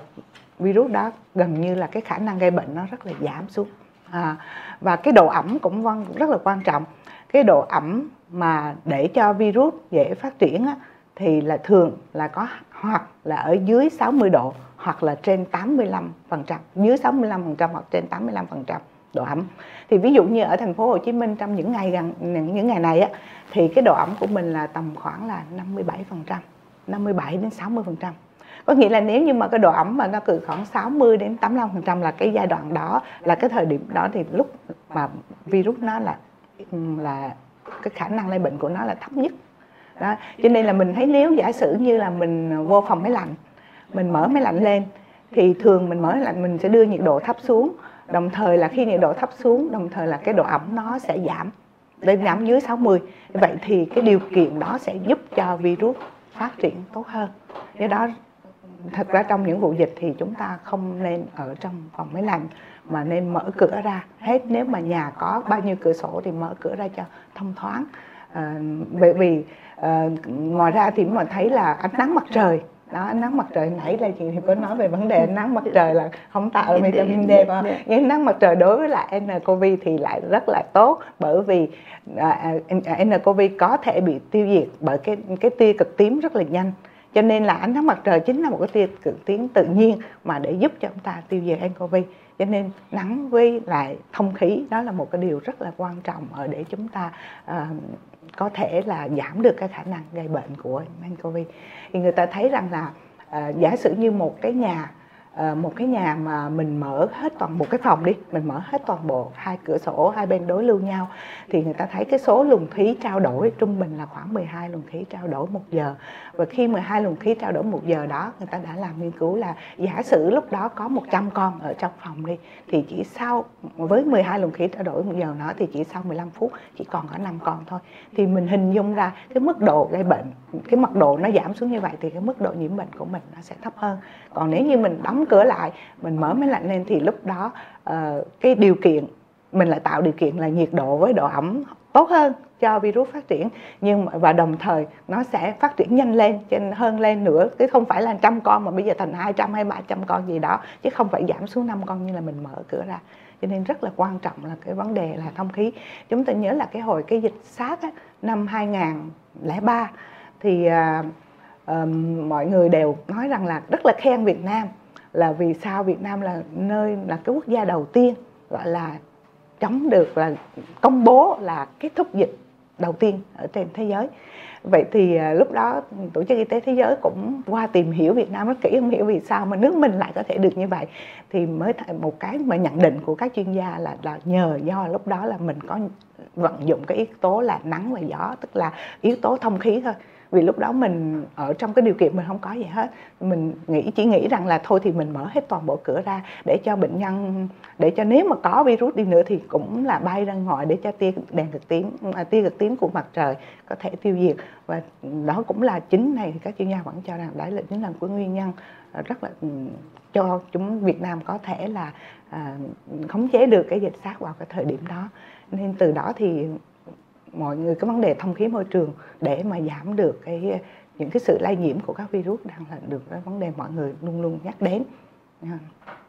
virus đó gần như là cái khả năng gây bệnh nó rất là giảm xuống. À, và cái độ ẩm cũng rất là quan trọng. Cái độ ẩm mà để cho virus dễ phát triển á, thì là thường là có hoặc là ở dưới 60 độ hoặc là trên 85%, dưới 65% hoặc trên 85% độ ẩm. Thì ví dụ như ở thành phố Hồ Chí Minh trong những ngày gần những ngày này á thì cái độ ẩm của mình là tầm khoảng là 57%, 57 đến 60%. Có nghĩa là nếu như mà cái độ ẩm mà nó từ khoảng 60 đến 85% là cái giai đoạn đó là cái thời điểm đó thì lúc mà virus nó là là cái khả năng lây bệnh của nó là thấp nhất đó cho nên là mình thấy nếu giả sử như là mình à, vô phòng máy lạnh mình mở máy lạnh lên thì thường mình mở máy lạnh mình sẽ đưa nhiệt độ thấp xuống. Đồng thời là khi nhiệt độ thấp xuống đồng thời là cái độ ẩm nó sẽ giảm lên giảm dưới 60 vậy thì cái điều kiện đó sẽ giúp cho virus phát triển tốt hơn. Do đó thật ra trong những vụ dịch thì chúng ta không nên ở trong phòng máy lạnh mà nên mở cửa ra hết. Nếu mà nhà có bao nhiêu cửa sổ thì mở cửa ra cho thông thoáng. À, bởi vì à, ngoài ra thì mà thấy là ánh nắng mặt trời. Đó ánh nắng mặt trời nãy là chị thì có nói về vấn đề ánh nắng mặt trời là không tạo ra vitamin D mà nhưng ánh nắng mặt trời đối với lại nCoV thì lại rất là tốt bởi vì à, nCoV có thể bị tiêu diệt bởi cái cái tia cực tím rất là nhanh. Cho nên là ánh nắng mặt trời chính là một cái tia cực tím tự nhiên mà để giúp cho chúng ta tiêu diệt nCoV cho nên nắng với lại thông khí đó là một cái điều rất là quan trọng ở để chúng ta uh, có thể là giảm được cái khả năng gây bệnh của nCoV thì người ta thấy rằng là uh, giả sử như một cái nhà Ờ, một cái nhà mà mình mở hết toàn bộ cái phòng đi, mình mở hết toàn bộ hai cửa sổ, hai bên đối lưu nhau, thì người ta thấy cái số luồng khí trao đổi, trung bình là khoảng 12 luồng khí trao đổi một giờ. Và khi 12 luồng khí trao đổi một giờ đó, người ta đã làm nghiên cứu là giả sử lúc đó có 100 con ở trong phòng đi, thì chỉ sau, với 12 luồng khí trao đổi một giờ nó thì chỉ sau 15 phút chỉ còn có 5 con thôi. Thì mình hình dung ra cái mức độ gây bệnh, cái mật độ nó giảm xuống như vậy thì cái mức độ nhiễm bệnh của mình nó sẽ thấp hơn. Còn nếu như mình đóng cửa lại mình mở máy lạnh lên thì lúc đó uh, cái điều kiện mình lại tạo điều kiện là nhiệt độ với độ ẩm tốt hơn cho virus phát triển. Nhưng và đồng thời nó sẽ phát triển nhanh lên trên hơn lên nữa. Chứ không phải là trăm con mà bây giờ thành 200 hay 300 con gì đó chứ không phải giảm xuống 5 con như là mình mở cửa ra. Cho nên rất là quan trọng là cái vấn đề là thông khí. Chúng ta nhớ là cái hồi cái dịch SARS á, năm 2003 thì uh, uh, mọi người đều nói rằng là rất là khen Việt Nam là vì sao Việt Nam là nơi là cái quốc gia đầu tiên gọi là chống được là công bố là kết thúc dịch đầu tiên ở trên thế giới. Vậy thì à, lúc đó tổ chức y tế thế giới cũng qua tìm hiểu Việt Nam rất kỹ không hiểu vì sao mà nước mình lại có thể được như vậy. Thì mới một cái mà nhận định của các chuyên gia là, là nhờ do lúc đó là mình có vận dụng cái yếu tố là nắng và gió tức là yếu tố thông khí thôi vì lúc đó mình ở trong cái điều kiện mình không có gì hết. Mình nghĩ chỉ nghĩ rằng là thôi thì mình mở hết toàn bộ cửa ra để cho bệnh nhân để cho nếu mà có virus đi nữa thì cũng là bay ra ngoài để cho tia đèn cực tím à, tia cực tím của mặt trời có thể tiêu diệt. Và đó cũng là chính này thì các chuyên gia vẫn cho rằng đấy là chính là của nguyên nhân à, rất là ừ, cho chúng Việt Nam có thể là à, khống chế được cái dịch sát vào cái thời điểm đó. Nên từ đó thì mọi người, cái vấn đề thông khí môi trường để mà giảm được cái, những cái sự lây nhiễm của các virus đang là được cái vấn đề mọi người luôn luôn nhắc đến.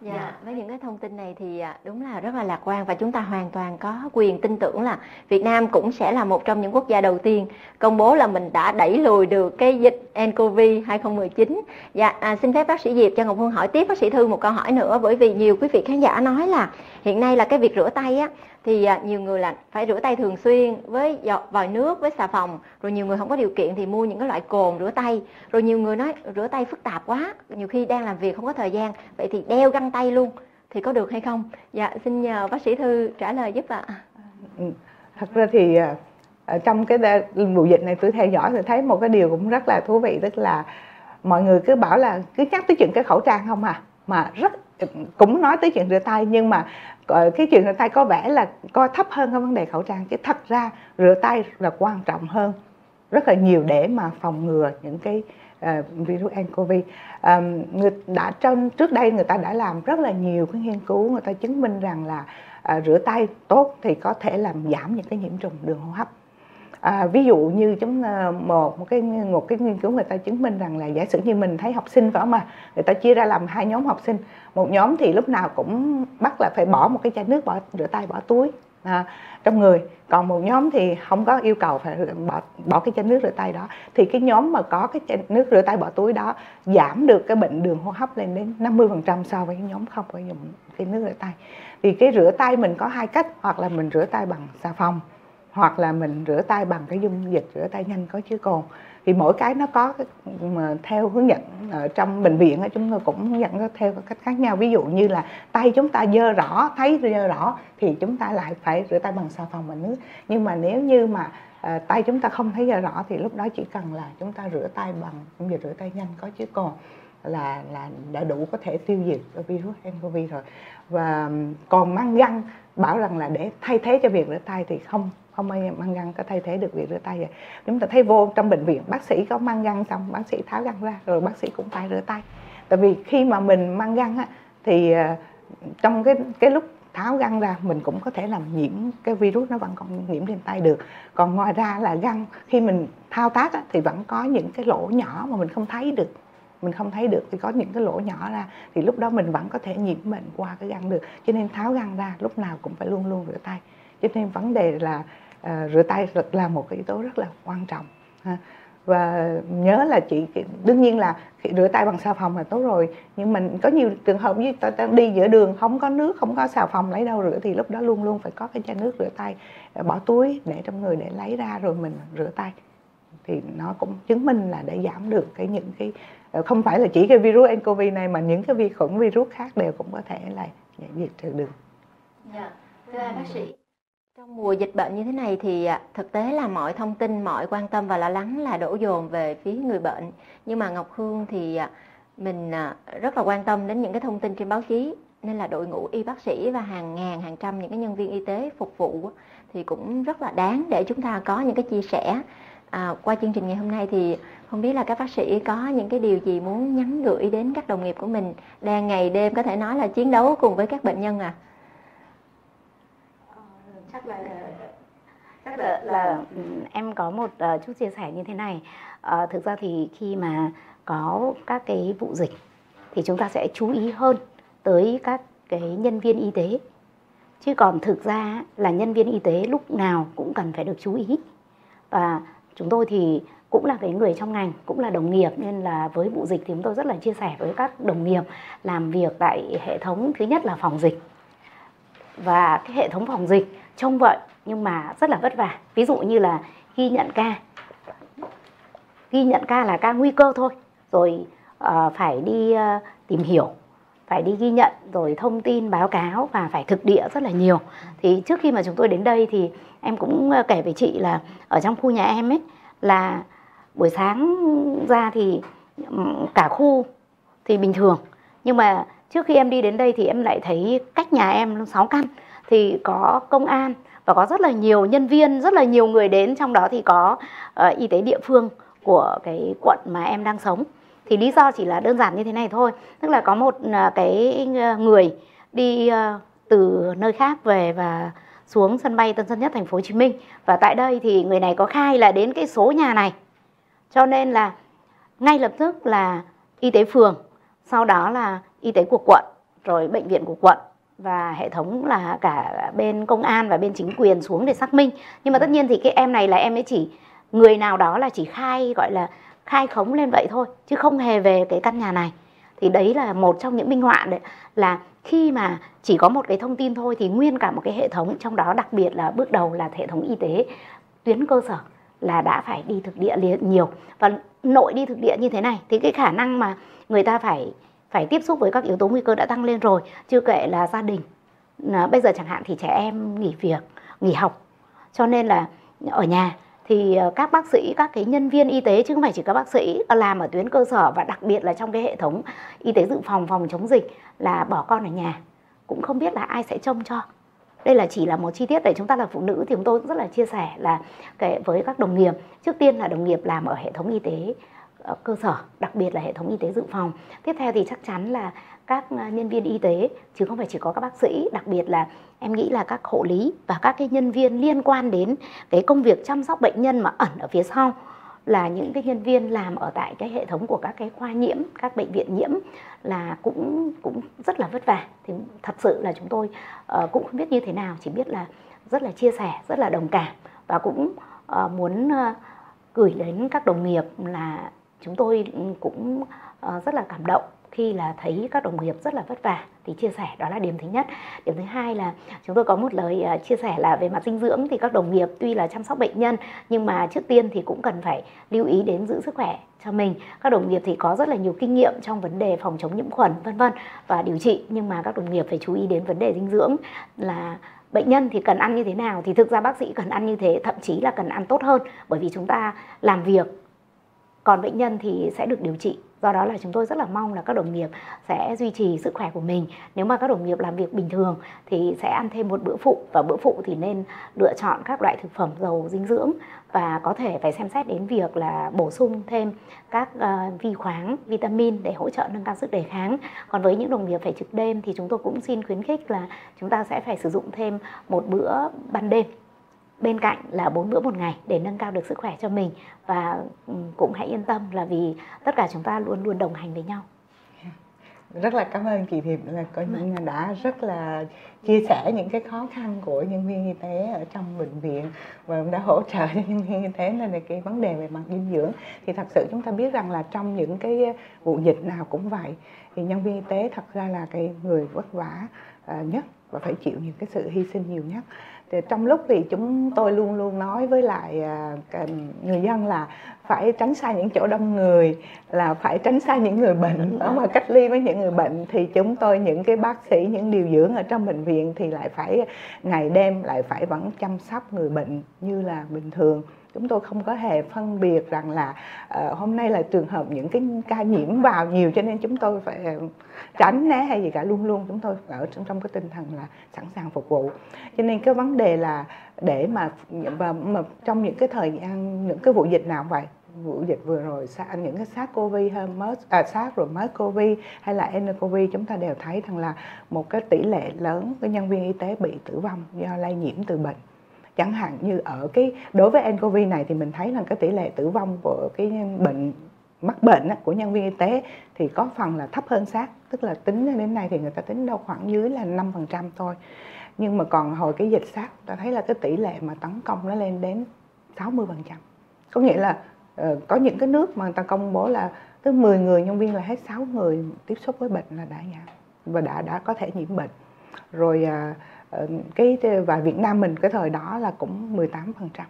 Dạ, dạ, với những cái thông tin này thì à, đúng là rất là lạc quan và chúng ta hoàn toàn có quyền tin tưởng là Việt Nam cũng sẽ là một trong những quốc gia đầu tiên công bố là mình đã đẩy lùi được cái dịch nCoV 2019. Dạ, à, xin phép bác sĩ Diệp cho Ngọc Hương hỏi tiếp bác sĩ Thư một câu hỏi nữa bởi vì nhiều quý vị khán giả nói là hiện nay là cái việc rửa tay á thì à, nhiều người là phải rửa tay thường xuyên với vòi nước với xà phòng rồi nhiều người không có điều kiện thì mua những cái loại cồn rửa tay. Rồi nhiều người nói rửa tay phức tạp quá nhiều khi đang làm việc không có thời gian. Vậy thì đeo găng tay luôn. Thì có được hay không? Dạ xin nhờ bác sĩ thư trả lời giúp ạ. Ừ. Thật ra thì à, trong cái mùa dịch này tôi theo dõi thì thấy một cái điều cũng rất là thú vị, tức là mọi người cứ bảo là cứ nhắc tới chuyện cái khẩu trang không à mà rất, cũng nói tới chuyện rửa tay, nhưng mà ờ, cái chuyện rửa tay có vẻ là coi thấp hơn cái vấn đề khẩu trang, chứ thật ra rửa tay là quan trọng hơn rất là nhiều để mà phòng ngừa những cái uh, virus nCoV um, người đã trong trước đây người ta đã làm rất là nhiều cái nghiên cứu người ta chứng minh rằng là uh, rửa tay tốt thì có thể làm giảm những cái nhiễm trùng đường hô hấp. À, ví dụ như chúng à, một một cái một cái nghiên cứu người ta chứng minh rằng là giả sử như mình thấy học sinh phải không mà người ta chia ra làm hai nhóm học sinh. Một nhóm thì lúc nào cũng bắt là phải bỏ một cái chai nước bỏ rửa tay bỏ túi à, trong người. Còn một nhóm thì không có yêu cầu phải bỏ bỏ cái chai nước rửa tay đó. Thì cái nhóm mà có cái chai nước rửa tay bỏ túi đó giảm được cái bệnh đường hô hấp lên đến 50% so với cái nhóm không có dùng cái nước rửa tay. Thì cái rửa tay mình có hai cách hoặc là mình rửa tay bằng xà phòng hoặc là mình rửa tay bằng cái dung dịch rửa tay nhanh có chứa cồn thì mỗi cái nó có mà theo hướng dẫn ở trong bệnh viện chúng tôi cũng hướng dẫn theo cách khác nhau. Ví dụ như là tay chúng ta dơ rõ thấy dơ rõ thì chúng ta lại phải rửa tay bằng xà phòng và nước. Nhưng mà nếu như mà à, tay chúng ta không thấy dơ rõ thì lúc đó chỉ cần là chúng ta rửa tay bằng công việc rửa tay nhanh có chứ còn là là đã đủ có thể tiêu diệt virus nCoV rồi. Và còn mang găng bảo rằng là để thay thế cho việc rửa tay thì không không ai mang găng có thay thế được việc rửa tay vậy chúng ta thấy vô trong bệnh viện bác sĩ có mang găng xong bác sĩ tháo găng ra rồi bác sĩ cũng phải rửa tay. Tại vì khi mà mình mang găng á, thì ờ, trong cái cái lúc tháo găng ra mình cũng có thể làm nhiễm cái virus nó vẫn còn nhiễm trên tay được. Còn ngoài ra là găng khi mình thao tác á, thì vẫn có những cái lỗ nhỏ mà mình không thấy được. Mình không thấy được thì có những cái lỗ nhỏ ra thì lúc đó mình vẫn có thể nhiễm bệnh qua cái găng được. Cho nên tháo găng ra lúc nào cũng phải luôn luôn rửa tay. Cho nên vấn đề là À, rửa tay là một cái yếu tố rất là quan trọng ha. Và nhớ là chị đương nhiên là rửa tay bằng xà phòng là tốt rồi nhưng mình có nhiều trường hợp như ta, ta đi giữa đường không có nước không có xà phòng lấy đâu rửa thì lúc đó luôn luôn phải có cái chai nước rửa tay à, bỏ túi để trong người để lấy ra rồi mình rửa tay. Thì nó cũng chứng minh là để giảm được cái những cái à, không phải là chỉ cái virus nCoV này mà những cái vi khuẩn virus khác đều cũng có thể là diệt trừ được. Dạ, thưa bác sĩ, trong mùa dịch bệnh như thế này thì à, thực tế là mọi thông tin, mọi quan tâm và lo lắng là đổ dồn về phía người bệnh. Nhưng mà Ngọc Hương thì à, mình à, rất là quan tâm đến những cái thông tin trên báo chí nên là đội ngũ y bác sĩ và hàng ngàn hàng trăm những cái nhân viên y tế phục vụ thì cũng rất là đáng để chúng ta có những cái chia sẻ à, qua chương trình ngày hôm nay thì không biết là các bác sĩ có những cái điều gì muốn nhắn gửi đến các đồng nghiệp của mình đang ngày đêm có thể nói là chiến đấu cùng với các bệnh nhân à chắc là chắc là, là ừ, em có một uh, chút chia sẻ như thế này. Uh, thực ra thì khi mà có các cái vụ dịch thì chúng ta sẽ chú ý hơn tới các cái nhân viên y tế. Chứ còn thực ra là nhân viên y tế lúc nào cũng cần phải được chú ý. Và chúng tôi thì cũng là cái người trong ngành cũng là đồng nghiệp nên là với vụ dịch thì chúng tôi rất là chia sẻ với các đồng nghiệp làm việc tại hệ thống thứ nhất là phòng dịch. Và cái hệ thống phòng dịch trông vậy nhưng mà rất là vất vả. Ví dụ như là ghi nhận ca. Ghi nhận ca là ca nguy cơ thôi. Rồi uh, phải đi uh, tìm hiểu phải đi ghi nhận rồi thông tin báo cáo và phải thực địa rất là nhiều. Thì trước khi mà chúng tôi đến đây thì em cũng ờ, kể với chị là ở trong khu nhà em ấy là buổi sáng ra thì cả khu thì bình thường. Nhưng mà trước khi em đi đến đây thì em lại thấy cách nhà em 6 căn thì có công an và có rất là nhiều nhân viên rất là nhiều người đến. Trong đó thì có uh, y tế địa phương của cái quận mà em đang sống. Thì lý do chỉ là đơn giản như thế này thôi. Tức là có một uh, cái ờ, người đi uh, từ nơi khác về và xuống sân bay Tân Sơn Nhất thành phố Hồ Chí Minh. Và tại đây thì người này có khai là đến cái số nhà này. Cho nên là ngay lập tức là y tế phường sau đó là y tế của quận rồi bệnh viện của quận và hệ thống là cả bên công an và bên chính quyền xuống để xác minh. Nhưng mà tất nhiên thì cái em này là em ấy chỉ, người nào đó là chỉ khai, gọi là khai khống lên vậy thôi, chứ không hề về cái căn nhà này. Thì đấy là một trong những minh họa đấy là khi mà chỉ có một cái thông tin thôi thì nguyên cả một cái hệ thống, trong đó đặc biệt là bước đầu là hệ thống y tế tuyến cơ sở là đã phải đi thực địa nhiều. Và nội đi thực địa như thế này thì cái khả năng mà người ta phải phải tiếp xúc với các yếu tố nguy cơ đã tăng lên rồi chưa kể là gia đình. À, bây giờ chẳng hạn thì trẻ em nghỉ việc nghỉ học. Cho nên là ở nhà thì ờ, các bác sĩ các cái nhân viên y tế chứ không phải chỉ các bác sĩ ờ, làm ở tuyến cơ sở và đặc biệt là trong cái hệ thống y tế dự phòng phòng chống dịch là bỏ con ở nhà. Cũng không biết là ai sẽ trông cho. Đây là chỉ là một chi tiết để chúng ta là phụ nữ thì chúng tôi rất là chia sẻ là cái với các đồng nghiệp. Trước tiên là đồng nghiệp làm ở hệ thống y tế cơ sở đặc biệt là hệ thống y tế dự phòng. Tiếp theo thì chắc chắn là các à, nhân viên y tế chứ không phải chỉ có các bác sĩ đặc biệt là em nghĩ là các hộ lý và các cái nhân viên liên quan đến cái công việc chăm sóc bệnh nhân mà ẩn ở phía sau là những cái nhân viên làm ở tại cái hệ thống của các cái khoa nhiễm các bệnh viện nhiễm là cũng cũng rất là vất vả. Thì thật sự là chúng tôi uh, cũng không biết như thế nào chỉ biết là rất là chia sẻ rất là đồng cảm và cũng uh, muốn uh, gửi đến các đồng nghiệp là chúng tôi cũng ờ, rất là cảm động khi là thấy các đồng nghiệp rất là vất vả thì chia sẻ, đó là điểm thứ nhất. Điểm thứ hai là chúng tôi có một lời ờ, chia sẻ là về mặt dinh dưỡng thì các đồng nghiệp tuy là chăm sóc bệnh nhân nhưng mà trước tiên thì cũng cần phải lưu ý đến giữ sức khỏe cho mình. Các đồng nghiệp thì có rất là nhiều kinh nghiệm trong vấn đề phòng chống nhiễm khuẩn, vân vân và điều trị nhưng mà các đồng nghiệp phải chú ý đến vấn đề dinh dưỡng là bệnh nhân thì cần ăn như thế nào thì thực ra bác sĩ cần ăn như thế, thậm chí là cần ăn tốt hơn bởi vì chúng ta làm việc còn bệnh nhân thì sẽ được điều trị. Do đó là chúng tôi rất là mong là các đồng nghiệp sẽ duy trì sức khỏe của mình. Nếu mà các đồng nghiệp làm việc bình thường thì sẽ ăn thêm một bữa phụ và bữa phụ thì nên lựa chọn các loại thực phẩm giàu dinh dưỡng và có thể phải xem xét đến việc là bổ sung thêm các uh, vi khoáng, vitamin để hỗ trợ nâng cao sức đề kháng. Còn với những đồng nghiệp phải trực đêm thì chúng tôi cũng xin khuyến khích là chúng ta sẽ phải sử dụng thêm một bữa ban đêm bên cạnh là bốn bữa một ngày để nâng cao được sức khỏe cho mình. Và ừ, cũng hãy yên tâm là vì tất cả chúng ta luôn luôn đồng hành với nhau. Rất là cảm ơn chị Thiệp là coi như đã rất là chia sẻ những cái khó khăn của nhân viên y tế ở trong bệnh viện và đã hỗ trợ cho nhân viên y tế nên là cái vấn đề về mặt dinh dưỡng. Thì thật sự chúng ta biết rằng là trong những cái vụ dịch nào cũng vậy thì nhân viên y tế thật ra là cái người vất vả à, nhất và phải chịu những cái sự hy sinh nhiều nhất trong lúc thì chúng tôi luôn luôn nói với lại à, người dân là phải tránh xa những chỗ đông người, là phải tránh xa những người bệnh. Đó mà cách ly với những người bệnh thì chúng tôi, những cái bác sĩ, những điều dưỡng ở trong bệnh viện thì lại phải ngày đêm lại phải vẫn chăm sóc người bệnh như là bình thường chúng tôi không có hề phân biệt rằng là uh, hôm nay là trường hợp những cái ca nhiễm vào nhiều cho nên chúng tôi phải ờ, tránh né hay gì cả. Luôn luôn chúng tôi ở trong, trong cái tinh thần là sẵn sàng phục vụ. Cho nên cái vấn đề là để mà và mà trong những cái thời gian những cái vụ dịch nào vậy vụ dịch vừa rồi những cái sát covid hay MERS à sát rồi MERS covid hay là ncov chúng ta đều thấy rằng là một cái tỷ lệ lớn cái nhân viên y tế bị tử vong do lây nhiễm từ bệnh chẳng hạn như ở cái, đối với ncov này thì mình thấy là cái tỷ lệ tử vong của cái bệnh, mắc bệnh của nhân viên y tế thì có phần là thấp hơn sát tức là tính đến nay thì người ta tính đâu khoảng dưới là 5% thôi. Nhưng mà còn hồi cái dịch sát ta thấy là cái tỷ lệ mà tấn công nó lên đến 60% có nghĩa là ờ, có những cái nước mà người ta công bố là tới 10 người nhân viên là hết 6 người tiếp xúc với bệnh là đã và đã đã có thể nhiễm bệnh. Rồi à, Ờ, cái và Việt Nam mình cái thời đó là cũng 18%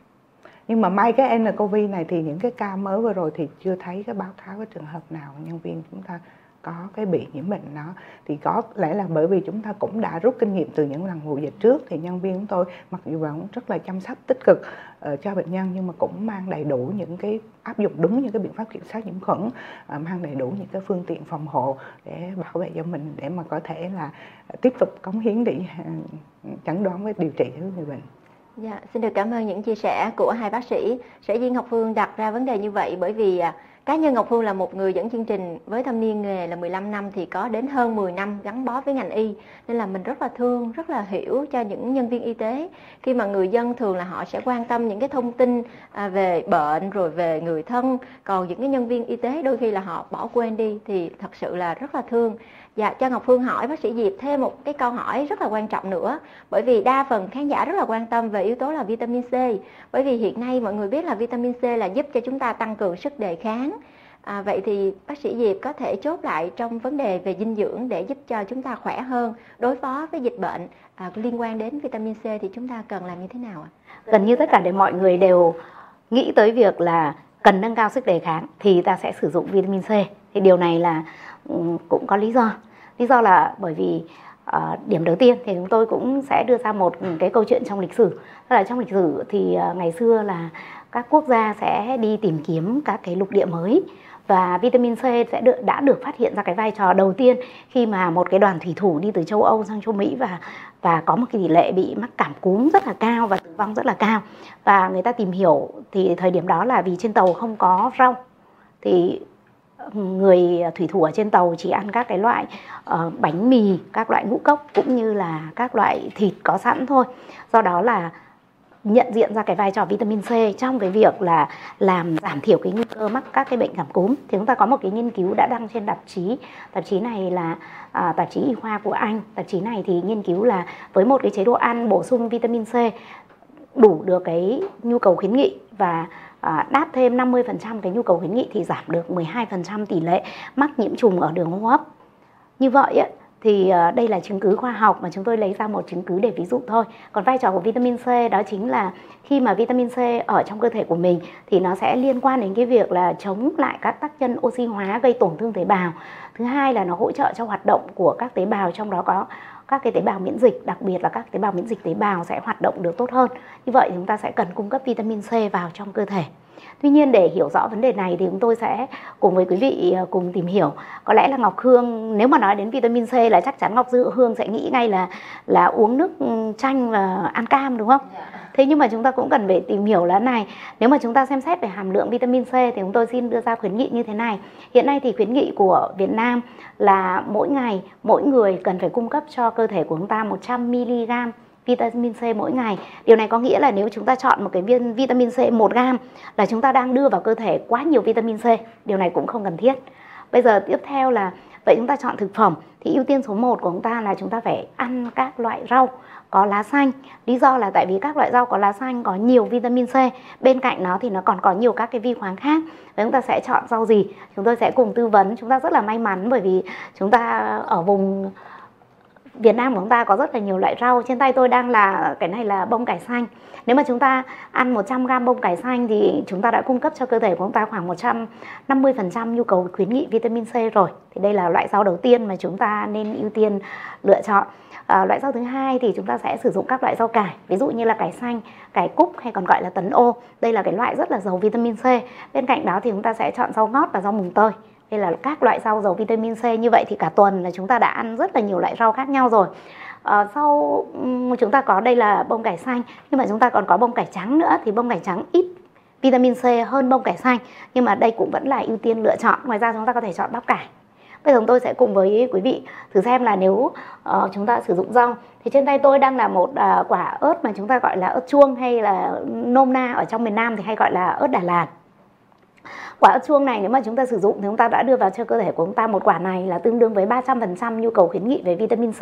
nhưng mà may cái nCoV này thì những cái ca mới vừa rồi thì chưa thấy cái báo cáo cái trường hợp nào nhân viên chúng ta có cái bị nhiễm bệnh đó thì có lẽ là bởi vì chúng ta cũng đã rút kinh nghiệm từ những lần mùa dịch trước thì nhân viên chúng tôi mặc dù vẫn rất là chăm sóc tích cực uh, cho bệnh nhân nhưng mà cũng mang đầy đủ những cái áp dụng đúng những cái biện pháp kiểm soát nhiễm khuẩn uh, mang đầy đủ những cái phương tiện phòng hộ để bảo vệ cho mình để mà có thể là ờ, tiếp tục cống hiến để uh, chẩn đoán với điều trị cho người bệnh Dạ, xin được cảm ơn những chia sẻ của hai bác sĩ. Sở Duyên Ngọc Phương đặt ra vấn đề như vậy bởi vì à, cá nhân Ngọc Hương là một người dẫn chương trình với thâm niên nghề là 15 năm thì có đến hơn 10 năm gắn bó với ngành y. Nên là mình rất là thương, rất là hiểu cho những nhân viên y tế. Khi mà người dân thường là họ sẽ quan tâm những cái thông tin à, về bệnh rồi về người thân. Còn những cái nhân viên y tế đôi khi là họ bỏ quên đi thì thật sự là rất là thương. Dạ, cho Ngọc Phương hỏi bác sĩ Diệp thêm một cái câu hỏi rất là quan trọng nữa. Bởi vì đa phần khán giả rất là quan tâm về yếu tố là vitamin C. Bởi vì hiện nay mọi người biết là vitamin C là giúp cho chúng ta tăng cường sức đề kháng. À, Vậy thì bác sĩ Diệp có thể chốt lại trong vấn đề về dinh dưỡng để giúp cho chúng ta khỏe hơn Đối phó với dịch bệnh. À, liên quan đến vitamin C thì chúng ta cần làm như thế nào ạ? Gần như tất cả để mọi người đều nghĩ tới việc là cần nâng cao sức đề kháng thì ta sẽ sử dụng vitamin C. Thì điều này là Ừ, cũng có lý do. Lý do là bởi vì uh, điểm đầu tiên thì chúng tôi cũng sẽ đưa ra một cái câu chuyện trong lịch sử. Tức là trong lịch sử thì uh, ngày xưa là các quốc gia sẽ đi tìm kiếm các cái lục địa mới và vitamin C sẽ được đã được phát hiện ra cái vai trò đầu tiên khi mà một cái đoàn thủy thủ đi từ châu Âu sang châu Mỹ và và có một cái tỷ lệ bị mắc cảm cúm rất là cao và tử vong rất là cao. Và người ta tìm hiểu thì thời điểm đó là vì trên tàu không có rau thì người à, thủy thủ ở trên tàu chỉ ăn các cái loại uh, bánh mì các loại ngũ cốc cũng như là các loại thịt có sẵn thôi. Do đó là nhận diện ra cái vai trò vitamin C trong cái việc là làm giảm thiểu cái nguy cơ mắc các cái bệnh cảm cúm. Thì chúng ta có một cái nghiên cứu đã đăng trên tạp chí. Tạp chí này là à, tạp chí y khoa của Anh. Tạp chí này thì nghiên cứu là với một cái chế độ ăn bổ sung vitamin C đủ được cái nhu cầu khuyến nghị và À, đáp thêm 50% cái nhu cầu khuyến nghị thì giảm được 12% tỷ lệ mắc nhiễm trùng ở đường hô hấp. Như vậy ấy, thì à, đây là chứng cứ khoa học mà chúng tôi lấy ra một chứng cứ để ví dụ thôi. Còn vai trò của vitamin C đó chính là khi mà vitamin C ở trong cơ thể của mình thì nó sẽ liên quan đến cái việc là chống lại các tác nhân oxy hóa gây tổn thương tế bào. Thứ hai là nó hỗ trợ cho hoạt động của các tế bào trong đó có các cái tế bào miễn dịch, đặc biệt là các tế bào miễn dịch tế bào sẽ hoạt động được tốt hơn. Như vậy chúng ta sẽ cần cung cấp vitamin C vào trong cơ thể. Tuy nhiên để hiểu rõ vấn đề này thì chúng tôi sẽ cùng với quý vị ờ, cùng tìm hiểu. Có lẽ là Ngọc Hương nếu mà nói đến vitamin C là chắc chắn Ngọc dự Hương sẽ nghĩ ngay là là uống nước ừ, chanh và ăn cam đúng không? Dạ. Thế nhưng mà chúng ta cũng cần phải tìm hiểu là này, nếu mà chúng ta xem xét về hàm lượng vitamin C thì chúng tôi xin đưa ra khuyến nghị như thế này. Hiện nay thì khuyến nghị của Việt Nam là mỗi ngày mỗi người cần phải cung cấp cho cơ thể của chúng ta 100 mg vitamin C mỗi ngày. Điều này có nghĩa là nếu chúng ta chọn một cái viên vitamin C 1 gram là chúng ta đang đưa vào cơ thể quá nhiều vitamin C. Điều này cũng không cần thiết. Bây giờ tiếp theo là vậy chúng ta chọn thực phẩm thì ưu tiên số 1 của chúng ta là chúng ta phải ăn các loại rau có lá xanh. Lý do là tại vì các loại rau có lá xanh có nhiều vitamin C. Bên cạnh nó thì nó còn có nhiều các cái vi khoáng khác. Và chúng ta sẽ chọn rau gì? Chúng tôi sẽ cùng tư vấn. Chúng ta rất là may mắn bởi vì chúng ta ở vùng Việt Nam của chúng ta có rất là nhiều loại rau trên tay tôi đang là cái này là bông cải xanh nếu mà chúng ta ăn 100 g bông cải xanh thì chúng ta đã cung cấp cho cơ thể của chúng ta khoảng 150% nhu cầu khuyến nghị vitamin C rồi thì đây là loại rau đầu tiên mà chúng ta nên ưu tiên lựa chọn à, loại rau thứ hai thì chúng ta sẽ sử dụng các loại rau cải ví dụ như là cải xanh cải cúc hay còn gọi là tấn ô. Đây là cái loại rất là giàu vitamin C. Bên cạnh đó thì chúng ta sẽ chọn rau ngót và rau mùng tơi. Đây là các loại rau giàu vitamin C. Như vậy thì cả tuần là chúng ta đã ăn rất là nhiều loại rau khác nhau rồi. À, sau chúng ta có đây là bông cải xanh. Nhưng mà chúng ta còn có bông cải trắng nữa thì bông cải trắng ít vitamin C hơn bông cải xanh. Nhưng mà đây cũng vẫn là ưu tiên lựa chọn. Ngoài ra chúng ta có thể chọn bắp cải bây giờ tôi sẽ cùng với quý vị thử xem là nếu uh, chúng ta sử dụng rau thì trên tay tôi đang là một uh, quả ớt mà chúng ta gọi là ớt chuông hay là nôm na ở trong miền Nam thì hay gọi là ớt Đà Lạt. Quả ớt chuông này nếu mà chúng ta sử dụng thì chúng ta đã đưa vào cho cơ thể của chúng ta một quả này là tương đương với 300% nhu cầu khuyến nghị về vitamin C.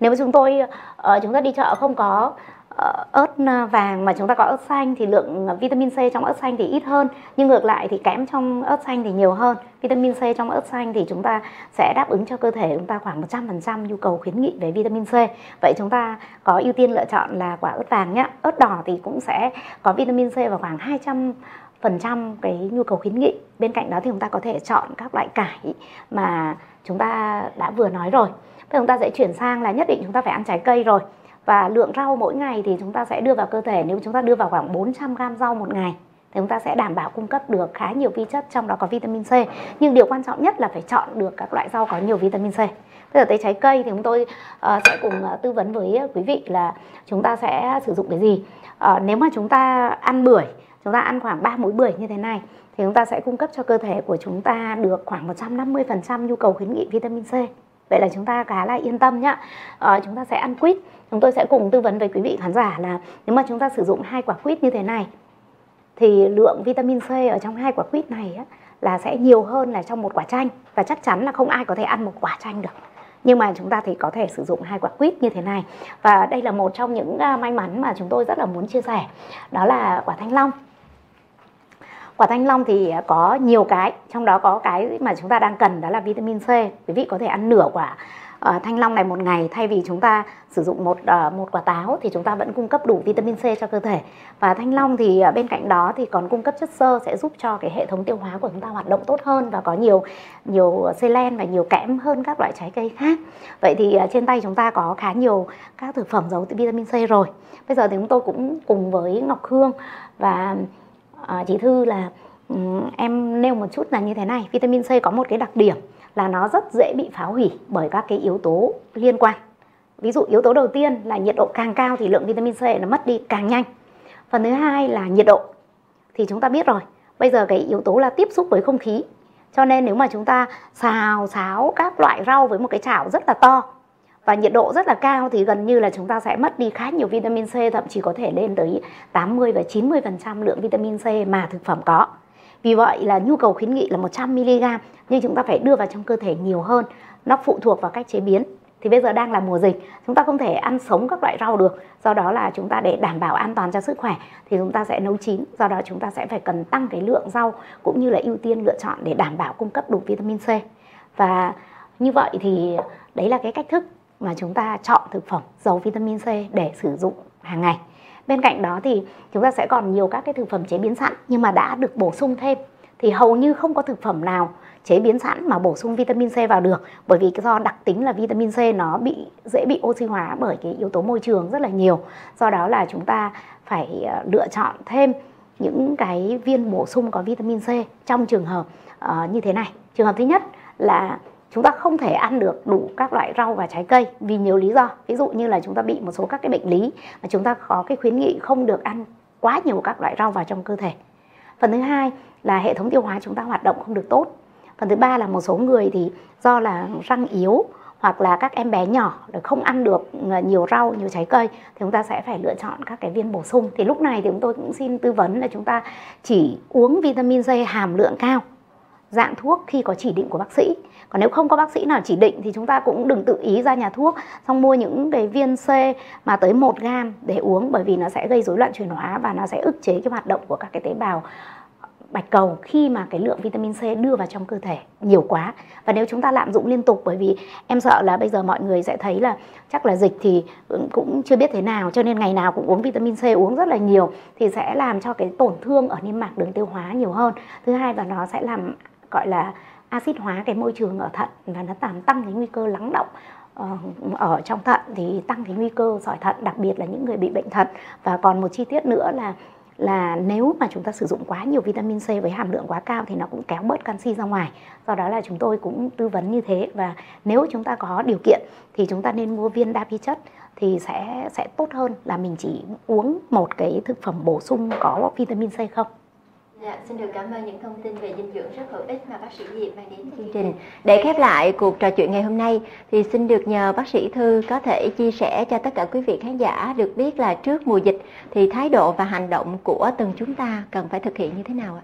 Nếu mà chúng tôi uh, chúng ta đi chợ không có Ờ, ớt à, vàng mà chúng ta có ớt xanh thì lượng à, vitamin C trong ớt xanh thì ít hơn, nhưng ngược lại thì kẽm trong ớt xanh thì nhiều hơn. Vitamin C trong ớt xanh thì chúng ta sẽ đáp ứng cho cơ thể chúng ta khoảng 100% nhu cầu khuyến nghị về vitamin C. Vậy chúng ta có ưu tiên lựa chọn là quả ớt vàng nhé ớt đỏ thì cũng sẽ có vitamin C vào khoảng 200 phần trăm cái nhu cầu khuyến nghị. Bên cạnh đó thì chúng ta có thể chọn các loại cải mà chúng ta đã vừa nói rồi. Thì chúng ta sẽ chuyển sang là nhất định chúng ta phải ăn trái cây rồi và lượng rau mỗi ngày thì chúng ta sẽ đưa vào cơ thể nếu chúng ta đưa vào khoảng 400 gram rau một ngày thì chúng ta sẽ đảm bảo cung cấp được khá nhiều vi chất trong đó có vitamin C nhưng điều quan trọng nhất là phải chọn được các loại rau có nhiều vitamin C bây giờ tới trái cây thì chúng tôi uh, sẽ cùng uh, tư vấn với quý vị là chúng ta sẽ sử dụng cái gì uh, nếu mà chúng ta ăn bưởi chúng ta ăn khoảng 3 muối bưởi như thế này thì chúng ta sẽ cung cấp cho cơ thể của chúng ta được khoảng 150% nhu cầu khuyến nghị vitamin C vậy là chúng ta khá là yên tâm nhá à, chúng ta sẽ ăn quýt chúng tôi sẽ cùng tư vấn với quý vị khán giả là nếu mà chúng ta sử dụng hai quả quýt như thế này thì lượng vitamin C ở trong hai quả quýt này á, là sẽ nhiều hơn là trong một quả chanh. Và chắc chắn là không ai có thể ăn một quả chanh được. Nhưng mà chúng ta thì có thể sử dụng hai quả quýt như thế này. Và đây là một trong những à, may mắn mà chúng tôi rất là muốn chia sẻ. Đó là quả thanh long. Quả thanh long thì có nhiều cái trong đó có cái mà chúng ta đang cần đó là vitamin C. Quý vị có thể ăn nửa quả uh, thanh long này một ngày thay vì chúng ta sử dụng một uh, một quả táo thì chúng ta vẫn cung cấp đủ vitamin C cho cơ thể. Và thanh long thì uh, bên cạnh đó thì còn cung cấp chất xơ sẽ giúp cho cái hệ thống tiêu hóa của chúng ta hoạt động tốt hơn và có nhiều nhiều selen và nhiều kẽm hơn các loại trái cây khác. Vậy thì uh, trên tay chúng ta có khá nhiều các thực phẩm giàu vitamin C rồi. Bây giờ thì chúng tôi cũng cùng với Ngọc Hương và chị Thư là um, em nêu một chút là như thế này. Vitamin C có một cái đặc điểm là nó rất dễ bị phá hủy bởi các cái yếu tố liên quan. Ví dụ yếu tố đầu tiên là nhiệt độ càng cao thì lượng vitamin C nó mất đi càng nhanh. Phần thứ hai là nhiệt độ. Thì chúng ta biết rồi, bây giờ cái yếu tố là tiếp xúc với không khí. Cho nên nếu mà chúng ta xào, xáo các loại rau với một cái chảo rất là to và nhiệt độ rất là cao thì gần như là chúng ta sẽ mất đi khá nhiều vitamin C, thậm chí có thể lên tới 80 và 90% lượng vitamin C mà thực phẩm có. Vì vậy là nhu cầu khuyến nghị là 100 mg, nhưng chúng ta phải đưa vào trong cơ thể nhiều hơn. Nó phụ thuộc vào cách chế biến. thì bây giờ đang là mùa dịch, chúng ta không thể ăn sống các loại rau được do đó là chúng ta để đảm bảo an toàn cho sức khỏe thì chúng ta sẽ nấu chín do đó chúng ta sẽ phải cần tăng cái lượng rau cũng như là ưu tiên lựa chọn để đảm bảo cung cấp đủ vitamin C và như vậy thì đấy là cái cách thức mà chúng ta chọn thực phẩm giàu vitamin C để sử dụng hàng ngày bên cạnh đó thì chúng ta sẽ còn nhiều các cái thực phẩm chế biến sẵn nhưng mà đã được bổ sung thêm. Thì hầu như không có thực phẩm nào chế biến sẵn mà bổ sung vitamin C vào được bởi vì do đặc tính là vitamin C nó bị dễ bị oxy hóa bởi cái yếu tố môi trường rất là nhiều. Do đó là chúng ta phải ờ, lựa chọn thêm những cái viên bổ sung có vitamin C trong trường hợp uh, như thế này. Trường hợp thứ nhất là chúng ta không thể ăn được đủ các loại rau và trái cây vì nhiều lý do. Ví dụ như là chúng ta bị một số các cái bệnh lý mà chúng ta có cái khuyến nghị không được ăn quá nhiều các loại rau vào trong cơ thể. Phần thứ hai là hệ thống tiêu hóa chúng ta hoạt động không được tốt. Phần thứ ba là một số người thì do là răng yếu hoặc là các em bé nhỏ không ăn được ờ, nhiều rau, nhiều trái cây thì chúng ta sẽ phải lựa chọn các cái viên bổ sung. Thì lúc này thì chúng tôi cũng xin tư vấn là chúng ta chỉ uống vitamin C hàm lượng cao, dạng thuốc khi có chỉ định của bác sĩ còn nếu không có bác sĩ nào chỉ định thì chúng ta cũng đừng tự ý ra nhà thuốc, xong mua những cái viên C mà tới 1 gam để uống bởi vì nó sẽ gây rối loạn chuyển hóa và nó sẽ ức chế cái hoạt động của các cái tế bào ờ, bạch cầu khi mà cái lượng vitamin C đưa vào trong cơ thể nhiều quá. Và nếu chúng ta lạm dụng liên tục bởi vì em sợ là bây giờ mọi người sẽ thấy là chắc là dịch thì ừ, cũng chưa biết thế nào, cho nên ngày nào cũng uống vitamin C, uống rất là nhiều thì sẽ làm cho cái tổn thương ở niêm mạc đường tiêu hóa nhiều hơn. Thứ hai và nó sẽ làm, gọi là axit hóa cái môi trường ở thận và nó làm tăng cái nguy cơ lắng động ờ, ở trong thận thì tăng cái nguy cơ sỏi thận, đặc biệt là những người bị bệnh thận. Và còn một chi tiết nữa là là nếu mà chúng ta sử dụng quá nhiều vitamin C với hàm lượng quá cao thì nó cũng kéo bớt canxi ra ngoài. Do đó là chúng tôi cũng tư vấn như thế và nếu chúng ta có điều kiện thì chúng ta nên mua viên đa vi chất thì sẽ sẽ tốt hơn là mình chỉ uống một cái thực phẩm bổ sung có vitamin C không. Dạ, xin được cảm ơn những thông tin về dinh dưỡng rất hữu ích mà bác sĩ Diệp mang đến chương trình. Để khép lại cuộc trò chuyện ngày hôm nay thì xin được nhờ bác sĩ Thư có thể chia sẻ cho tất cả quý vị khán giả được biết là trước mùa dịch thì thái độ và hành động của từng chúng ta cần phải thực hiện như thế nào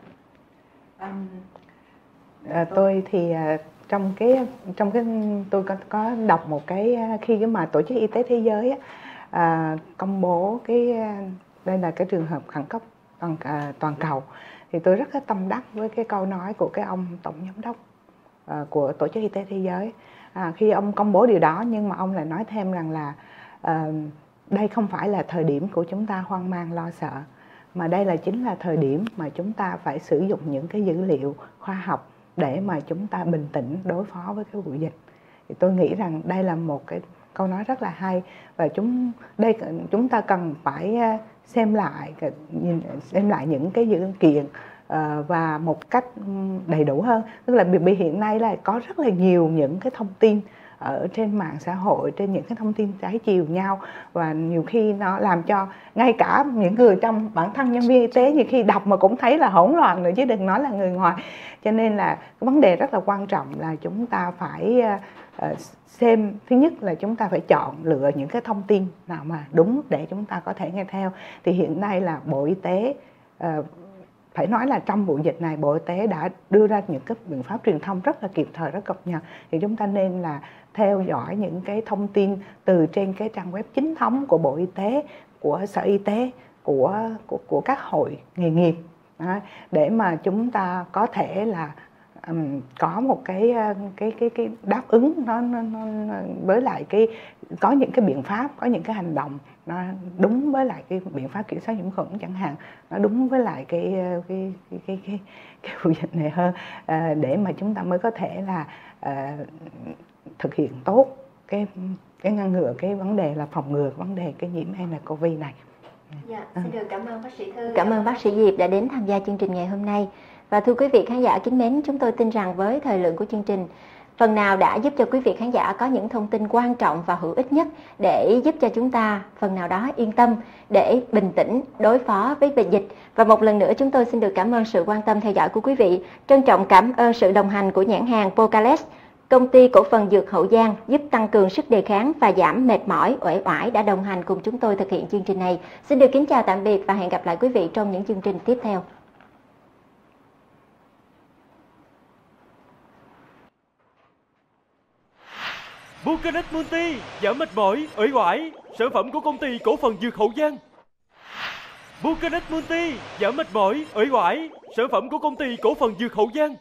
ạ? À, tôi thì à, trong cái trong cái tôi có, có đọc một cái à, khi mà tổ chức y tế thế giới à, công bố cái à, đây là cái trường hợp khẩn cấp toàn à, toàn cầu thì tôi rất là tâm đắc với cái câu nói của cái ông tổng giám đốc uh, của tổ chức y tế thế giới. À, khi ông công bố điều đó nhưng mà ông lại nói thêm rằng là uh, đây không phải là thời điểm của chúng ta hoang mang lo sợ mà đây là chính là thời điểm mà chúng ta phải sử dụng những cái dữ liệu khoa học để mà chúng ta bình tĩnh đối phó với cái vụ dịch. Thì tôi nghĩ rằng đây là một cái câu nói rất là hay và chúng đây chúng ta cần phải ờ, xem lại nhìn xem lại những cái dữ kiện ờ, và một cách đầy đủ hơn. Tức là vì hiện nay là có rất là nhiều những cái thông tin ở trên mạng xã hội, trên những cái thông tin trái chiều nhau và nhiều khi nó làm cho ngay cả những người trong bản thân nhân viên y tế nhiều khi đọc mà cũng thấy là hỗn loạn nữa chứ đừng nói là người ngoài. Cho nên là cái vấn đề rất là quan trọng là chúng ta phải ờ, xem, thứ nhất là chúng ta phải chọn lựa những cái thông tin nào mà đúng để chúng ta có thể nghe theo. Thì hiện nay là bộ y tế ờ, phải nói là trong vụ dịch này bộ y tế đã đưa ra những cái biện pháp truyền thông rất là kịp thời rất cập nhật. Thì chúng ta nên là theo dõi những cái thông tin từ trên cái trang web chính thống của bộ y tế của sở y tế của của, của các hội nghề nghiệp. Để mà chúng ta có thể là um, có một cái cái cái cái đáp ứng nó, nó, nó với lại cái có những cái biện pháp có những cái hành động nó đúng với lại cái biện pháp kiểm soát nhiễm khuẩn chẳng hạn nó đúng với lại cái cái cái cái cái, cái vụ dịch này hơn à, để mà chúng ta mới có thể là à, thực hiện tốt cái cái ngăn ngừa cái vấn đề là phòng ngừa vấn đề cái nhiễm nCoV này. Dạ, xin được cảm ơn bác sĩ Thư. Cảm ơn bác sĩ Diệp đã đến tham gia chương trình ngày hôm nay. Và thưa quý vị khán giả kính mến, chúng tôi tin rằng với thời lượng của chương trình, phần nào đã giúp cho quý vị khán giả có những thông tin quan trọng và hữu ích nhất để giúp cho chúng ta phần nào đó yên tâm để bình tĩnh đối phó với bệnh dịch. Và một lần nữa chúng tôi xin được cảm ơn sự quan tâm theo dõi của quý vị. Trân trọng cảm ơn sự đồng hành của nhãn hàng Pocales, công ty cổ phần dược Hậu Giang giúp tăng cường sức đề kháng và giảm mệt mỏi, uể oải đã đồng hành cùng chúng tôi thực hiện chương trình này. Xin được kính chào tạm biệt và hẹn gặp lại quý vị trong những chương trình tiếp theo. Vulcanic Multi giảm mệt mỏi, uể oải, sản phẩm của công ty cổ phần dược Hậu Giang. Vulcanic Multi giảm mệt mỏi, uể oải, sản phẩm của công ty cổ phần dược Hậu Giang.